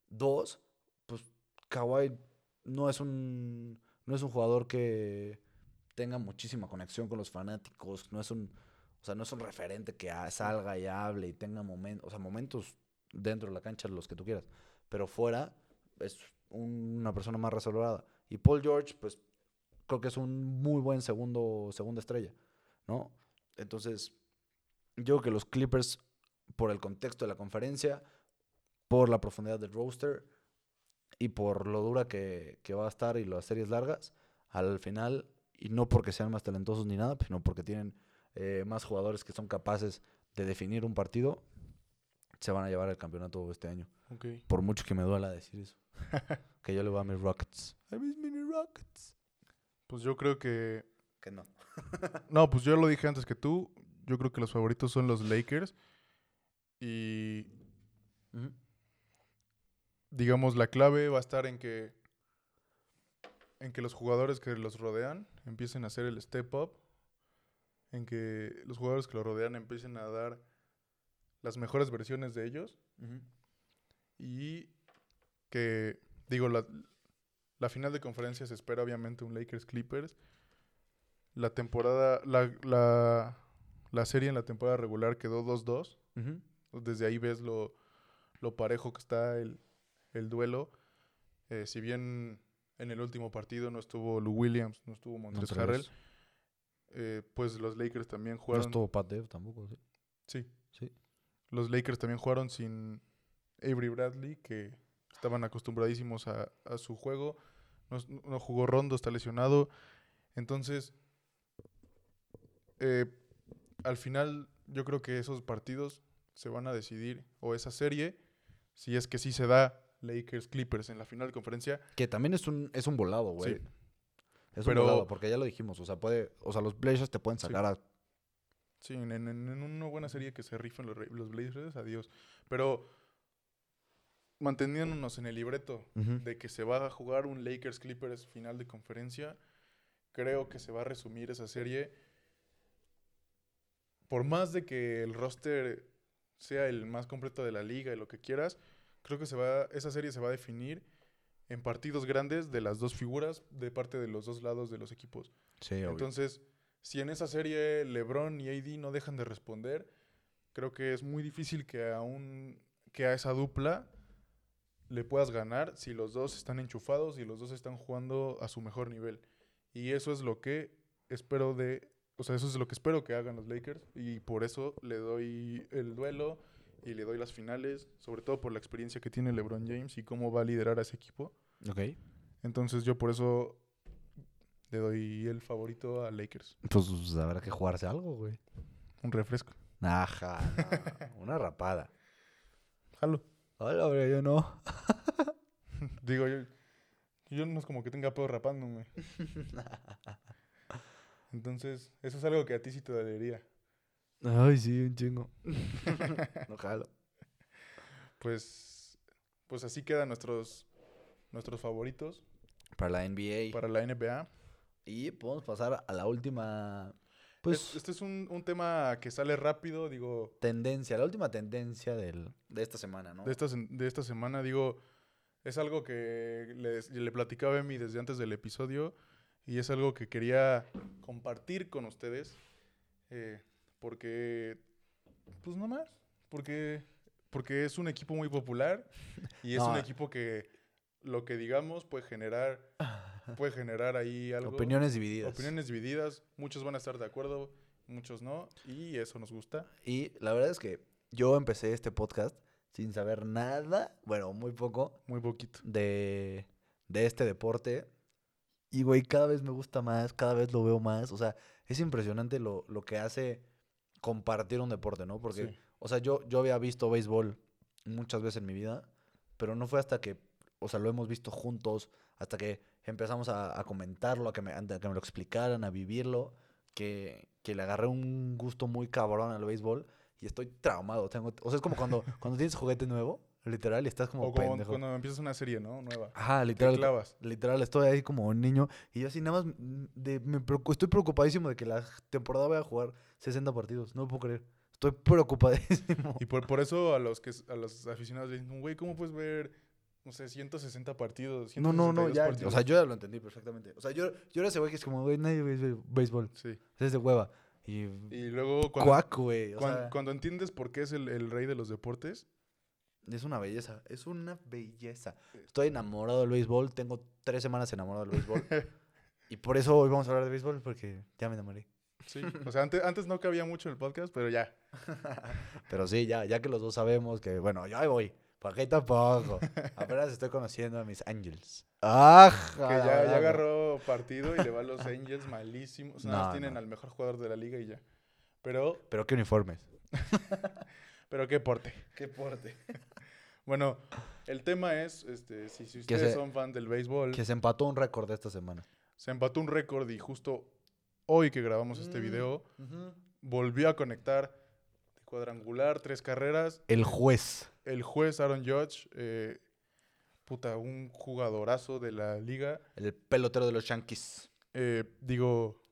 A: dos, pues Kawhi no es un, no es un jugador que tenga muchísima conexión con los fanáticos, no es un, o sea, no es un referente que salga y hable y tenga momentos, o sea, momentos dentro de la cancha los que tú quieras, pero fuera es una persona más reservada. Y Paul George, pues creo que es un muy buen segundo, segunda estrella, ¿no? Entonces, yo creo que los Clippers, por el contexto de la conferencia, por la profundidad del roster y por lo dura que, que va a estar y las series largas, al final, y no porque sean más talentosos ni nada, sino porque tienen eh, más jugadores que son capaces de definir un partido, se van a llevar el campeonato este año. Por mucho que me duela decir eso. que yo le voy a mis Rockets. A mis mini Rockets.
B: Pues yo creo que.
A: Que no.
B: No, pues yo lo dije antes que tú. yo creo que los favoritos son los Lakers. Y digamos, la clave va a estar en que en que los jugadores que los rodean empiecen a hacer el step up, en que los jugadores que los rodean empiecen a dar las mejores versiones de ellos y que, digo, la, la final de conferencia se espera obviamente un Lakers Clippers. La temporada, la, la, la serie en la temporada regular quedó 2-2.
A: Ujú.
B: Desde ahí ves lo, lo parejo que está el, el duelo. Eh, si bien en el último partido no estuvo Lou Williams, no estuvo Montrezl Harrell,
A: vez.
B: eh, pues los Lakers también
A: No
B: jugaron.
A: estuvo Pat Dev tampoco, ¿sí?
B: Sí.
A: Sí.
B: Los Lakers también jugaron sin Avery Bradley, que estaban acostumbradísimos a, a su juego. No, no jugó Rondo, está lesionado. Entonces, eh, al final, yo creo que esos partidos se van a decidir, o esa serie, si es que sí se da Lakers Clippers en la final de conferencia.
A: Que también es un, es un volado, güey.
B: Sí.
A: Es
B: Pero-
A: un volado, porque ya lo dijimos. O sea, puede, o sea, los Blazers te pueden
B: Sí.
A: sacar a.
B: Sí, en, en- en una buena serie que se rifan los, los Blazers, adiós. Pero manteniéndonos en el libreto de que se va a jugar un Lakers Clippers final de conferencia, creo que se va a resumir esa serie. Por más de que el roster sea el más completo de la liga y lo que quieras, creo que se va, esa serie se va a definir en partidos grandes de las dos figuras de parte de los dos lados de los equipos.
A: Sí, obvio.
B: Si en esa serie LeBron y AD no dejan de responder, creo que es muy difícil que a un que a esa dupla le puedas ganar si los dos están enchufados y los dos están jugando a su mejor nivel. Y eso es lo que espero de, o sea, eso es lo que espero que hagan los Lakers y por eso le doy el duelo y le doy las finales, sobre todo por la experiencia que tiene LeBron James y cómo va a liderar a ese equipo.
A: Ok.
B: Entonces, yo por eso le doy el favorito a Lakers.
A: Pues, pues, habrá que jugarse algo, güey.
B: Un refresco.
A: Ajá. no, Una rapada.
B: Jalo.
A: Hola, hombre, yo no.
B: Digo, yo, yo no es como que tenga pedo rapándome. Entonces, eso es algo que a ti sí te dolería.
A: Ay, sí, un chingo. no jalo.
B: Pues, pues así quedan nuestros, nuestros favoritos
A: Para la NBA.
B: para la NBA.
A: Y podemos pasar a la última. Pues.
B: Es- este es un, un tema que sale rápido, digo,
A: tendencia, la última tendencia del, de esta semana, ¿no?
B: de esta, de esta semana, digo, es algo que le, le platicaba a Emi desde antes del episodio y es algo que quería compartir con ustedes eh, porque, pues no más, porque, porque es un equipo muy popular y es un
A: No.
B: equipo que lo que digamos puede generar, puede generar ahí algo.
A: Opiniones divididas.
B: Opiniones divididas, muchos van a estar de acuerdo, muchos no, y eso nos gusta.
A: Y la verdad es que yo empecé este podcast sin saber nada, bueno, muy poco,
B: Muy poquito.
A: de, de este deporte. Y, güey, cada vez me gusta más, cada vez lo veo más. O sea, es impresionante lo, lo que hace compartir un deporte, ¿no? Porque,
B: Sí.
A: o sea, yo, yo había visto béisbol muchas veces en mi vida, pero no fue hasta que, o sea, lo hemos visto juntos, hasta que empezamos a, a comentarlo, a que, me, a que me lo explicaran, a vivirlo, que, que le agarré un gusto muy cabrón al béisbol y estoy traumado. Tengo, o sea, es como cuando, cuando tienes juguete nuevo, literal, y estás como
B: o como
A: pendejo.
B: cuando empiezas una serie, ¿no? Nueva.
A: Ajá,
B: Te
A: literal.
B: clavas.
A: Literal, estoy ahí como un niño. Y yo así nada más de, me preocu- estoy preocupadísimo de que la temporada vaya a jugar 60 partidos. No lo puedo creer. Estoy preocupadísimo.
B: Y por, por eso a los que a los aficionados dicen, güey, ¿cómo puedes ver, no sé, 160 partidos?
A: No, no, no,
B: 162
A: ya.
B: partidos?"
A: O sea, yo ya lo entendí perfectamente. O sea, yo, yo era ese güey que es como, güey, nadie ve béisbol.
B: Sí.
A: Es de hueva. Y.
B: Y luego cuando,
A: Cuac, güey. O
B: cuan-
A: sea,
B: cuando entiendes por qué es el, el rey de los deportes,
A: es una belleza. Es una belleza. Estoy enamorado del béisbol. Tengo tres semanas enamorado del béisbol. y por eso hoy vamos a hablar de béisbol, porque ya me enamoré.
B: sí. O sea, antes, antes no cabía mucho en el podcast, pero ya.
A: Pero sí, ya, ya que los dos sabemos que, bueno, yo ahí voy. ¿Para qué tampoco? Apenas estoy conociendo a mis Angels. ¡Ajá!
B: Que ya, ya agarró partido y le va a los Angels malísimos. Nada más
A: No,
B: tienen
A: no.
B: al mejor jugador de la liga y ya. Pero,
A: Pero qué uniformes.
B: pero qué porte.
A: Qué porte.
B: Bueno, el tema es, este, si, si ustedes
A: se-
B: son fan del béisbol,
A: Que se empató un récord esta semana.
B: se empató un récord y justo hoy que grabamos este
A: Mm.
B: video, volvió a conectar cuadrangular, tres carreras.
A: El juez.
B: El juez Aaron Judge, eh, puta, un jugadorazo de la liga.
A: El pelotero de los Yankees.
B: Eh, digo,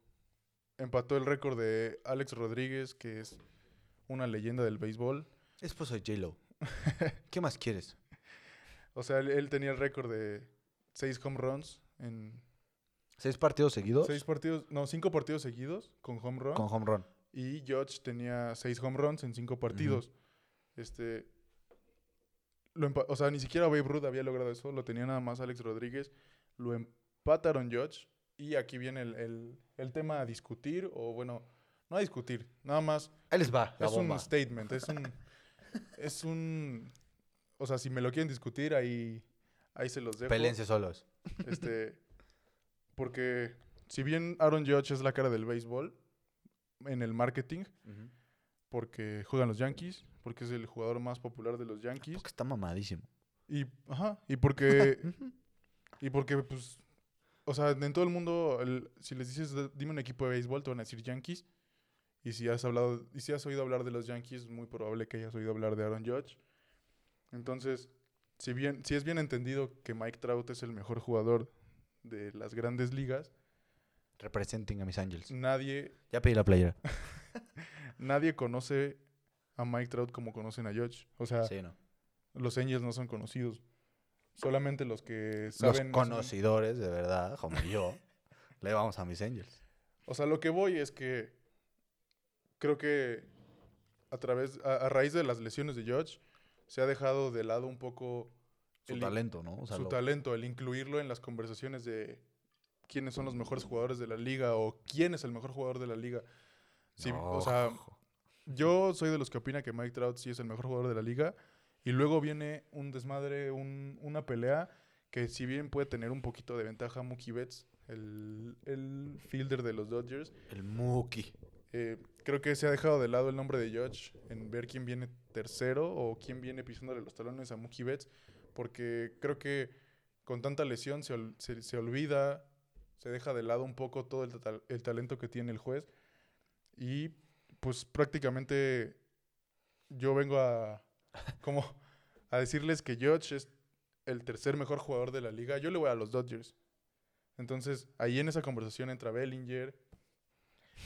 B: empató el récord de Alex Rodríguez, que es una leyenda del béisbol.
A: Esposo de J-Lo. ¿Qué más quieres?
B: O sea, él, él tenía el récord de seis home runs en
A: ¿Seis partidos seguidos?
B: seis partidos, no, cinco partidos seguidos con home run.
A: Con home run.
B: Y Judge tenía seis home runs en cinco partidos. Este. Lo o sea, ni siquiera Babe Ruth había logrado eso. Lo tenía nada más Alex Rodríguez. Lo empataron Judge. Y aquí viene el, el- el tema a discutir. O bueno, no a discutir. Nada más.
A: Ahí les va, la
B: es
A: bomba.
B: un statement. Es un. es un. O sea, si me lo quieren discutir, ahí. Ahí se los dejo.
A: Pelense solos.
B: Este, porque si bien Aaron Judge es la cara del béisbol en el marketing, porque juegan los Yankees, porque es el jugador más popular de los Yankees,
A: Porque está mamadísimo.
B: y, ajá, y porque, y porque, pues, o sea, en todo el mundo, el- si les dices, "D- dime un equipo de béisbol, te van a decir Yankees, y si has hablado, y si has oído hablar de los Yankees, es muy probable que hayas oído hablar de Aaron Judge. Entonces, si bien, si es bien entendido que Mike Trout es el mejor jugador de las grandes ligas,
A: Representing a mis Angels.
B: nadie,
A: Ya pedí la playera.
B: nadie conoce a Mike Trout como conocen a Judge. O sea,
A: Sí, ¿no?
B: los Angels no son conocidos. Solamente los que
A: Los
B: saben.
A: conocedores, de verdad, como yo, le vamos a mis Angels.
B: O sea, lo que voy es que creo que a través, a, a raíz de las lesiones de Judge, se ha dejado de lado un poco
A: Su
B: el-
A: talento, ¿no? O sea,
B: su
A: lo-
B: talento, el incluirlo en las conversaciones de quiénes son los mejores jugadores de la liga o quién es el mejor jugador de la liga. Sí, o sea, yo soy de los que opina que Mike Trout sí es el mejor jugador de la liga. Y luego viene un desmadre, un- una pelea que si bien puede tener un poquito de ventaja Mookie Betts, el, el fielder de los Dodgers,
A: el Mookie.
B: eh, creo que se ha dejado de lado el nombre de Judge en ver quién viene tercero o quién viene pisándole los talones a Mookie Betts, porque creo que con tanta lesión se, ol- se- se olvida, se deja de lado un poco todo el, el talento que tiene el juez y pues prácticamente yo vengo a como a decirles que Judge es el tercer mejor jugador de la liga. Yo le voy a los Dodgers. Entonces, ahí en esa conversación entra Bellinger,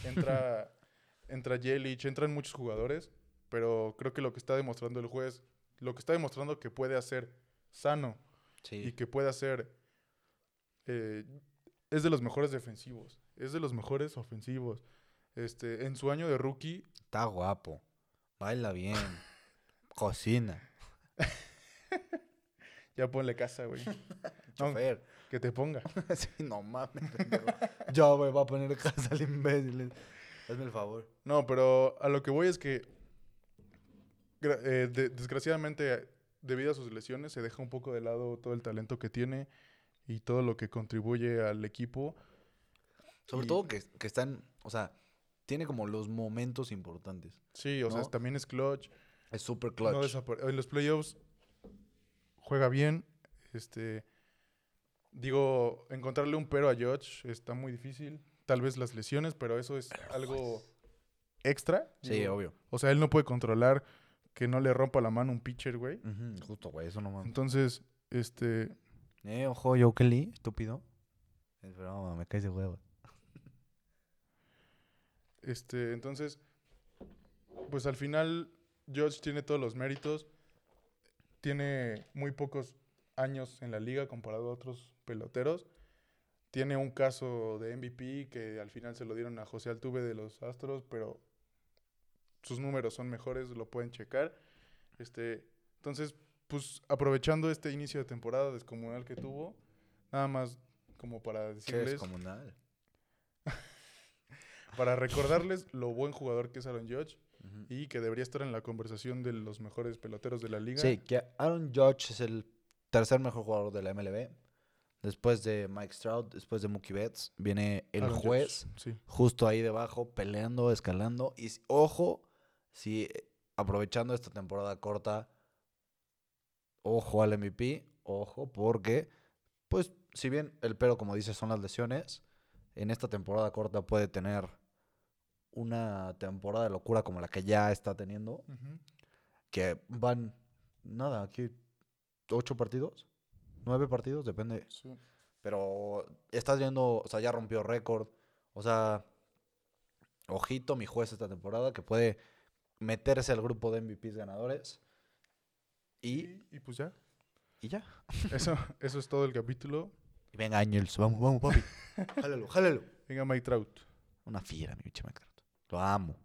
B: entra, entra Yelich, entran muchos jugadores, pero creo que lo que está demostrando el juez, lo que está demostrando que puede hacer sano y que puede hacer, eh, es de los mejores defensivos, es de los mejores ofensivos. Este, en su año de rookie,
A: Está guapo. Baila bien. Cocina.
B: ya ponle casa, güey. No,
A: Chofer.
B: que te ponga.
A: sí, no mames. Ya, güey, va a poner casa al imbécil. Hazme el favor.
B: No, pero a lo que voy es que, eh, de- desgraciadamente, debido a sus lesiones, se deja un poco de lado todo el talento que tiene y todo lo que contribuye al equipo.
A: Sobre
B: Y-
A: todo que, que están, o sea, tiene como los momentos importantes.
B: Sí, o sea, también es clutch.
A: Es súper
B: no
A: clutch.
B: en los playoffs juega bien. Este, digo, encontrarle un pero a Judge está muy difícil. Tal vez las lesiones, pero eso es algo extra.
A: sí,
B: Digo,
A: obvio.
B: O sea, él no puede controlar que no le rompa la mano un pitcher, güey.
A: Justo, güey, eso no mames.
B: Entonces, este,
A: Eh, ojo, yo Kelly, estúpido. Es broma, me caes de huevo.
B: Este, entonces, pues al final, Judge tiene todos los méritos. Tiene muy pocos años en la liga comparado a otros peloteros. Tiene un caso de MVP que al final se lo dieron a José Altuve de los Astros, pero sus números son mejores, lo pueden checar. Este, entonces, pues aprovechando este inicio de temporada descomunal que tuvo, nada más como para
A: ¿Qué
B: decirles,
A: es comunal?
B: Para recordarles lo buen jugador que es Aaron Judge y que debería estar en la conversación de los mejores peloteros de la liga.
A: Sí, que Aaron Judge es el tercer mejor jugador de la MLB. Después de Mike Stroud, después de Mookie Betts, viene el
B: Aaron
A: juez
B: Sí.
A: justo ahí debajo, peleando, escalando. Y ojo, si eh, aprovechando esta temporada corta, ojo al MVP, ojo, porque, pues, si bien el pero, como dices, son las lesiones, en esta temporada corta puede tener una temporada de locura como la que ya está teniendo, que van, nada, aquí, ocho partidos, nueve partidos, depende.
B: Sí.
A: Pero estás viendo, o sea, ya rompió récord. O sea, ojito mi juez esta temporada que puede meterse al grupo de MVPs ganadores. Y,
B: Y, y pues ya.
A: y ya.
B: Eso, eso es todo el capítulo.
A: Y venga, Ángels, vamos, vamos, papi. jálalo, jálalo.
B: Venga, Mike Trout.
A: Una fiera, mi bicho. Lo amo.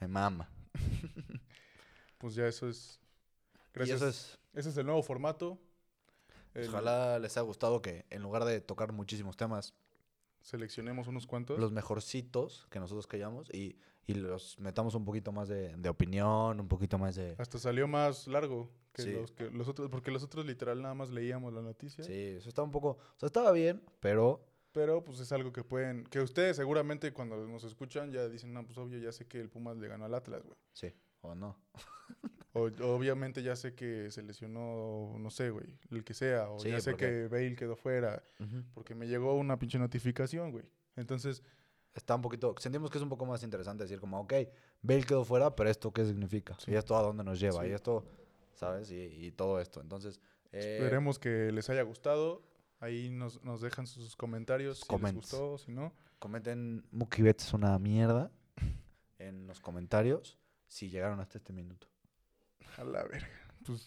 A: Me mama.
B: Pues ya eso es. Gracias.
A: eso es.
B: Ese es el nuevo formato. El-
A: Ojalá les haya gustado que en lugar de tocar muchísimos temas,
B: Seleccionemos unos cuantos.
A: los mejorcitos que nosotros callamos y, y los metamos un poquito más de, de opinión, un poquito más de...
B: Hasta salió más largo que,
A: Sí.
B: los, que los otros, porque los otros literal nada más leíamos la noticia.
A: Sí, eso estaba un poco... O sea, estaba bien, pero...
B: Pero pues es algo que pueden, que ustedes seguramente cuando nos escuchan ya dicen, no, pues obvio ya sé que el Pumas le ganó al Atlas, güey.
A: Sí, o no.
B: O obviamente ya sé que se lesionó, no sé, güey, el que sea. O
A: Sí,
B: ya sé
A: porque-
B: que Bale quedó fuera. Porque me llegó una pinche notificación, güey. Entonces,
A: Está un poquito... Sentimos que es un poco más interesante decir como, ok, Bale quedó fuera, pero ¿esto qué significa?
B: Sí.
A: Y esto a dónde nos lleva,
B: Sí.
A: y esto, ¿sabes? Y, y todo esto. Entonces... eh,
B: esperemos que les haya gustado. Ahí nos, nos dejan sus comentarios si
A: Comments.
B: les gustó, si no.
A: Comenten Mookie Betts es una mierda en los comentarios si llegaron hasta este minuto.
B: A la verga. Pues.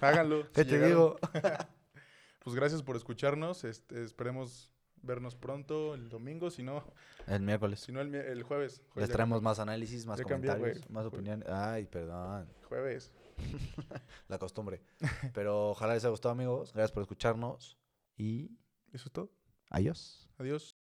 B: Háganlo.
A: ¿Qué
B: si
A: te
B: llegaron.
A: digo?
B: Pues gracias por escucharnos. Este, esperemos vernos pronto el domingo, si no,
A: El miércoles.
B: si no el, el jueves. Jueves
A: Les traemos más análisis, más comentarios,
B: güey.
A: más opiniones. Ay, perdón.
B: Jueves.
A: La costumbre. Pero ojalá les haya gustado, amigos. Gracias por escucharnos. Y
B: Eso es todo.
A: adiós.
B: Adiós.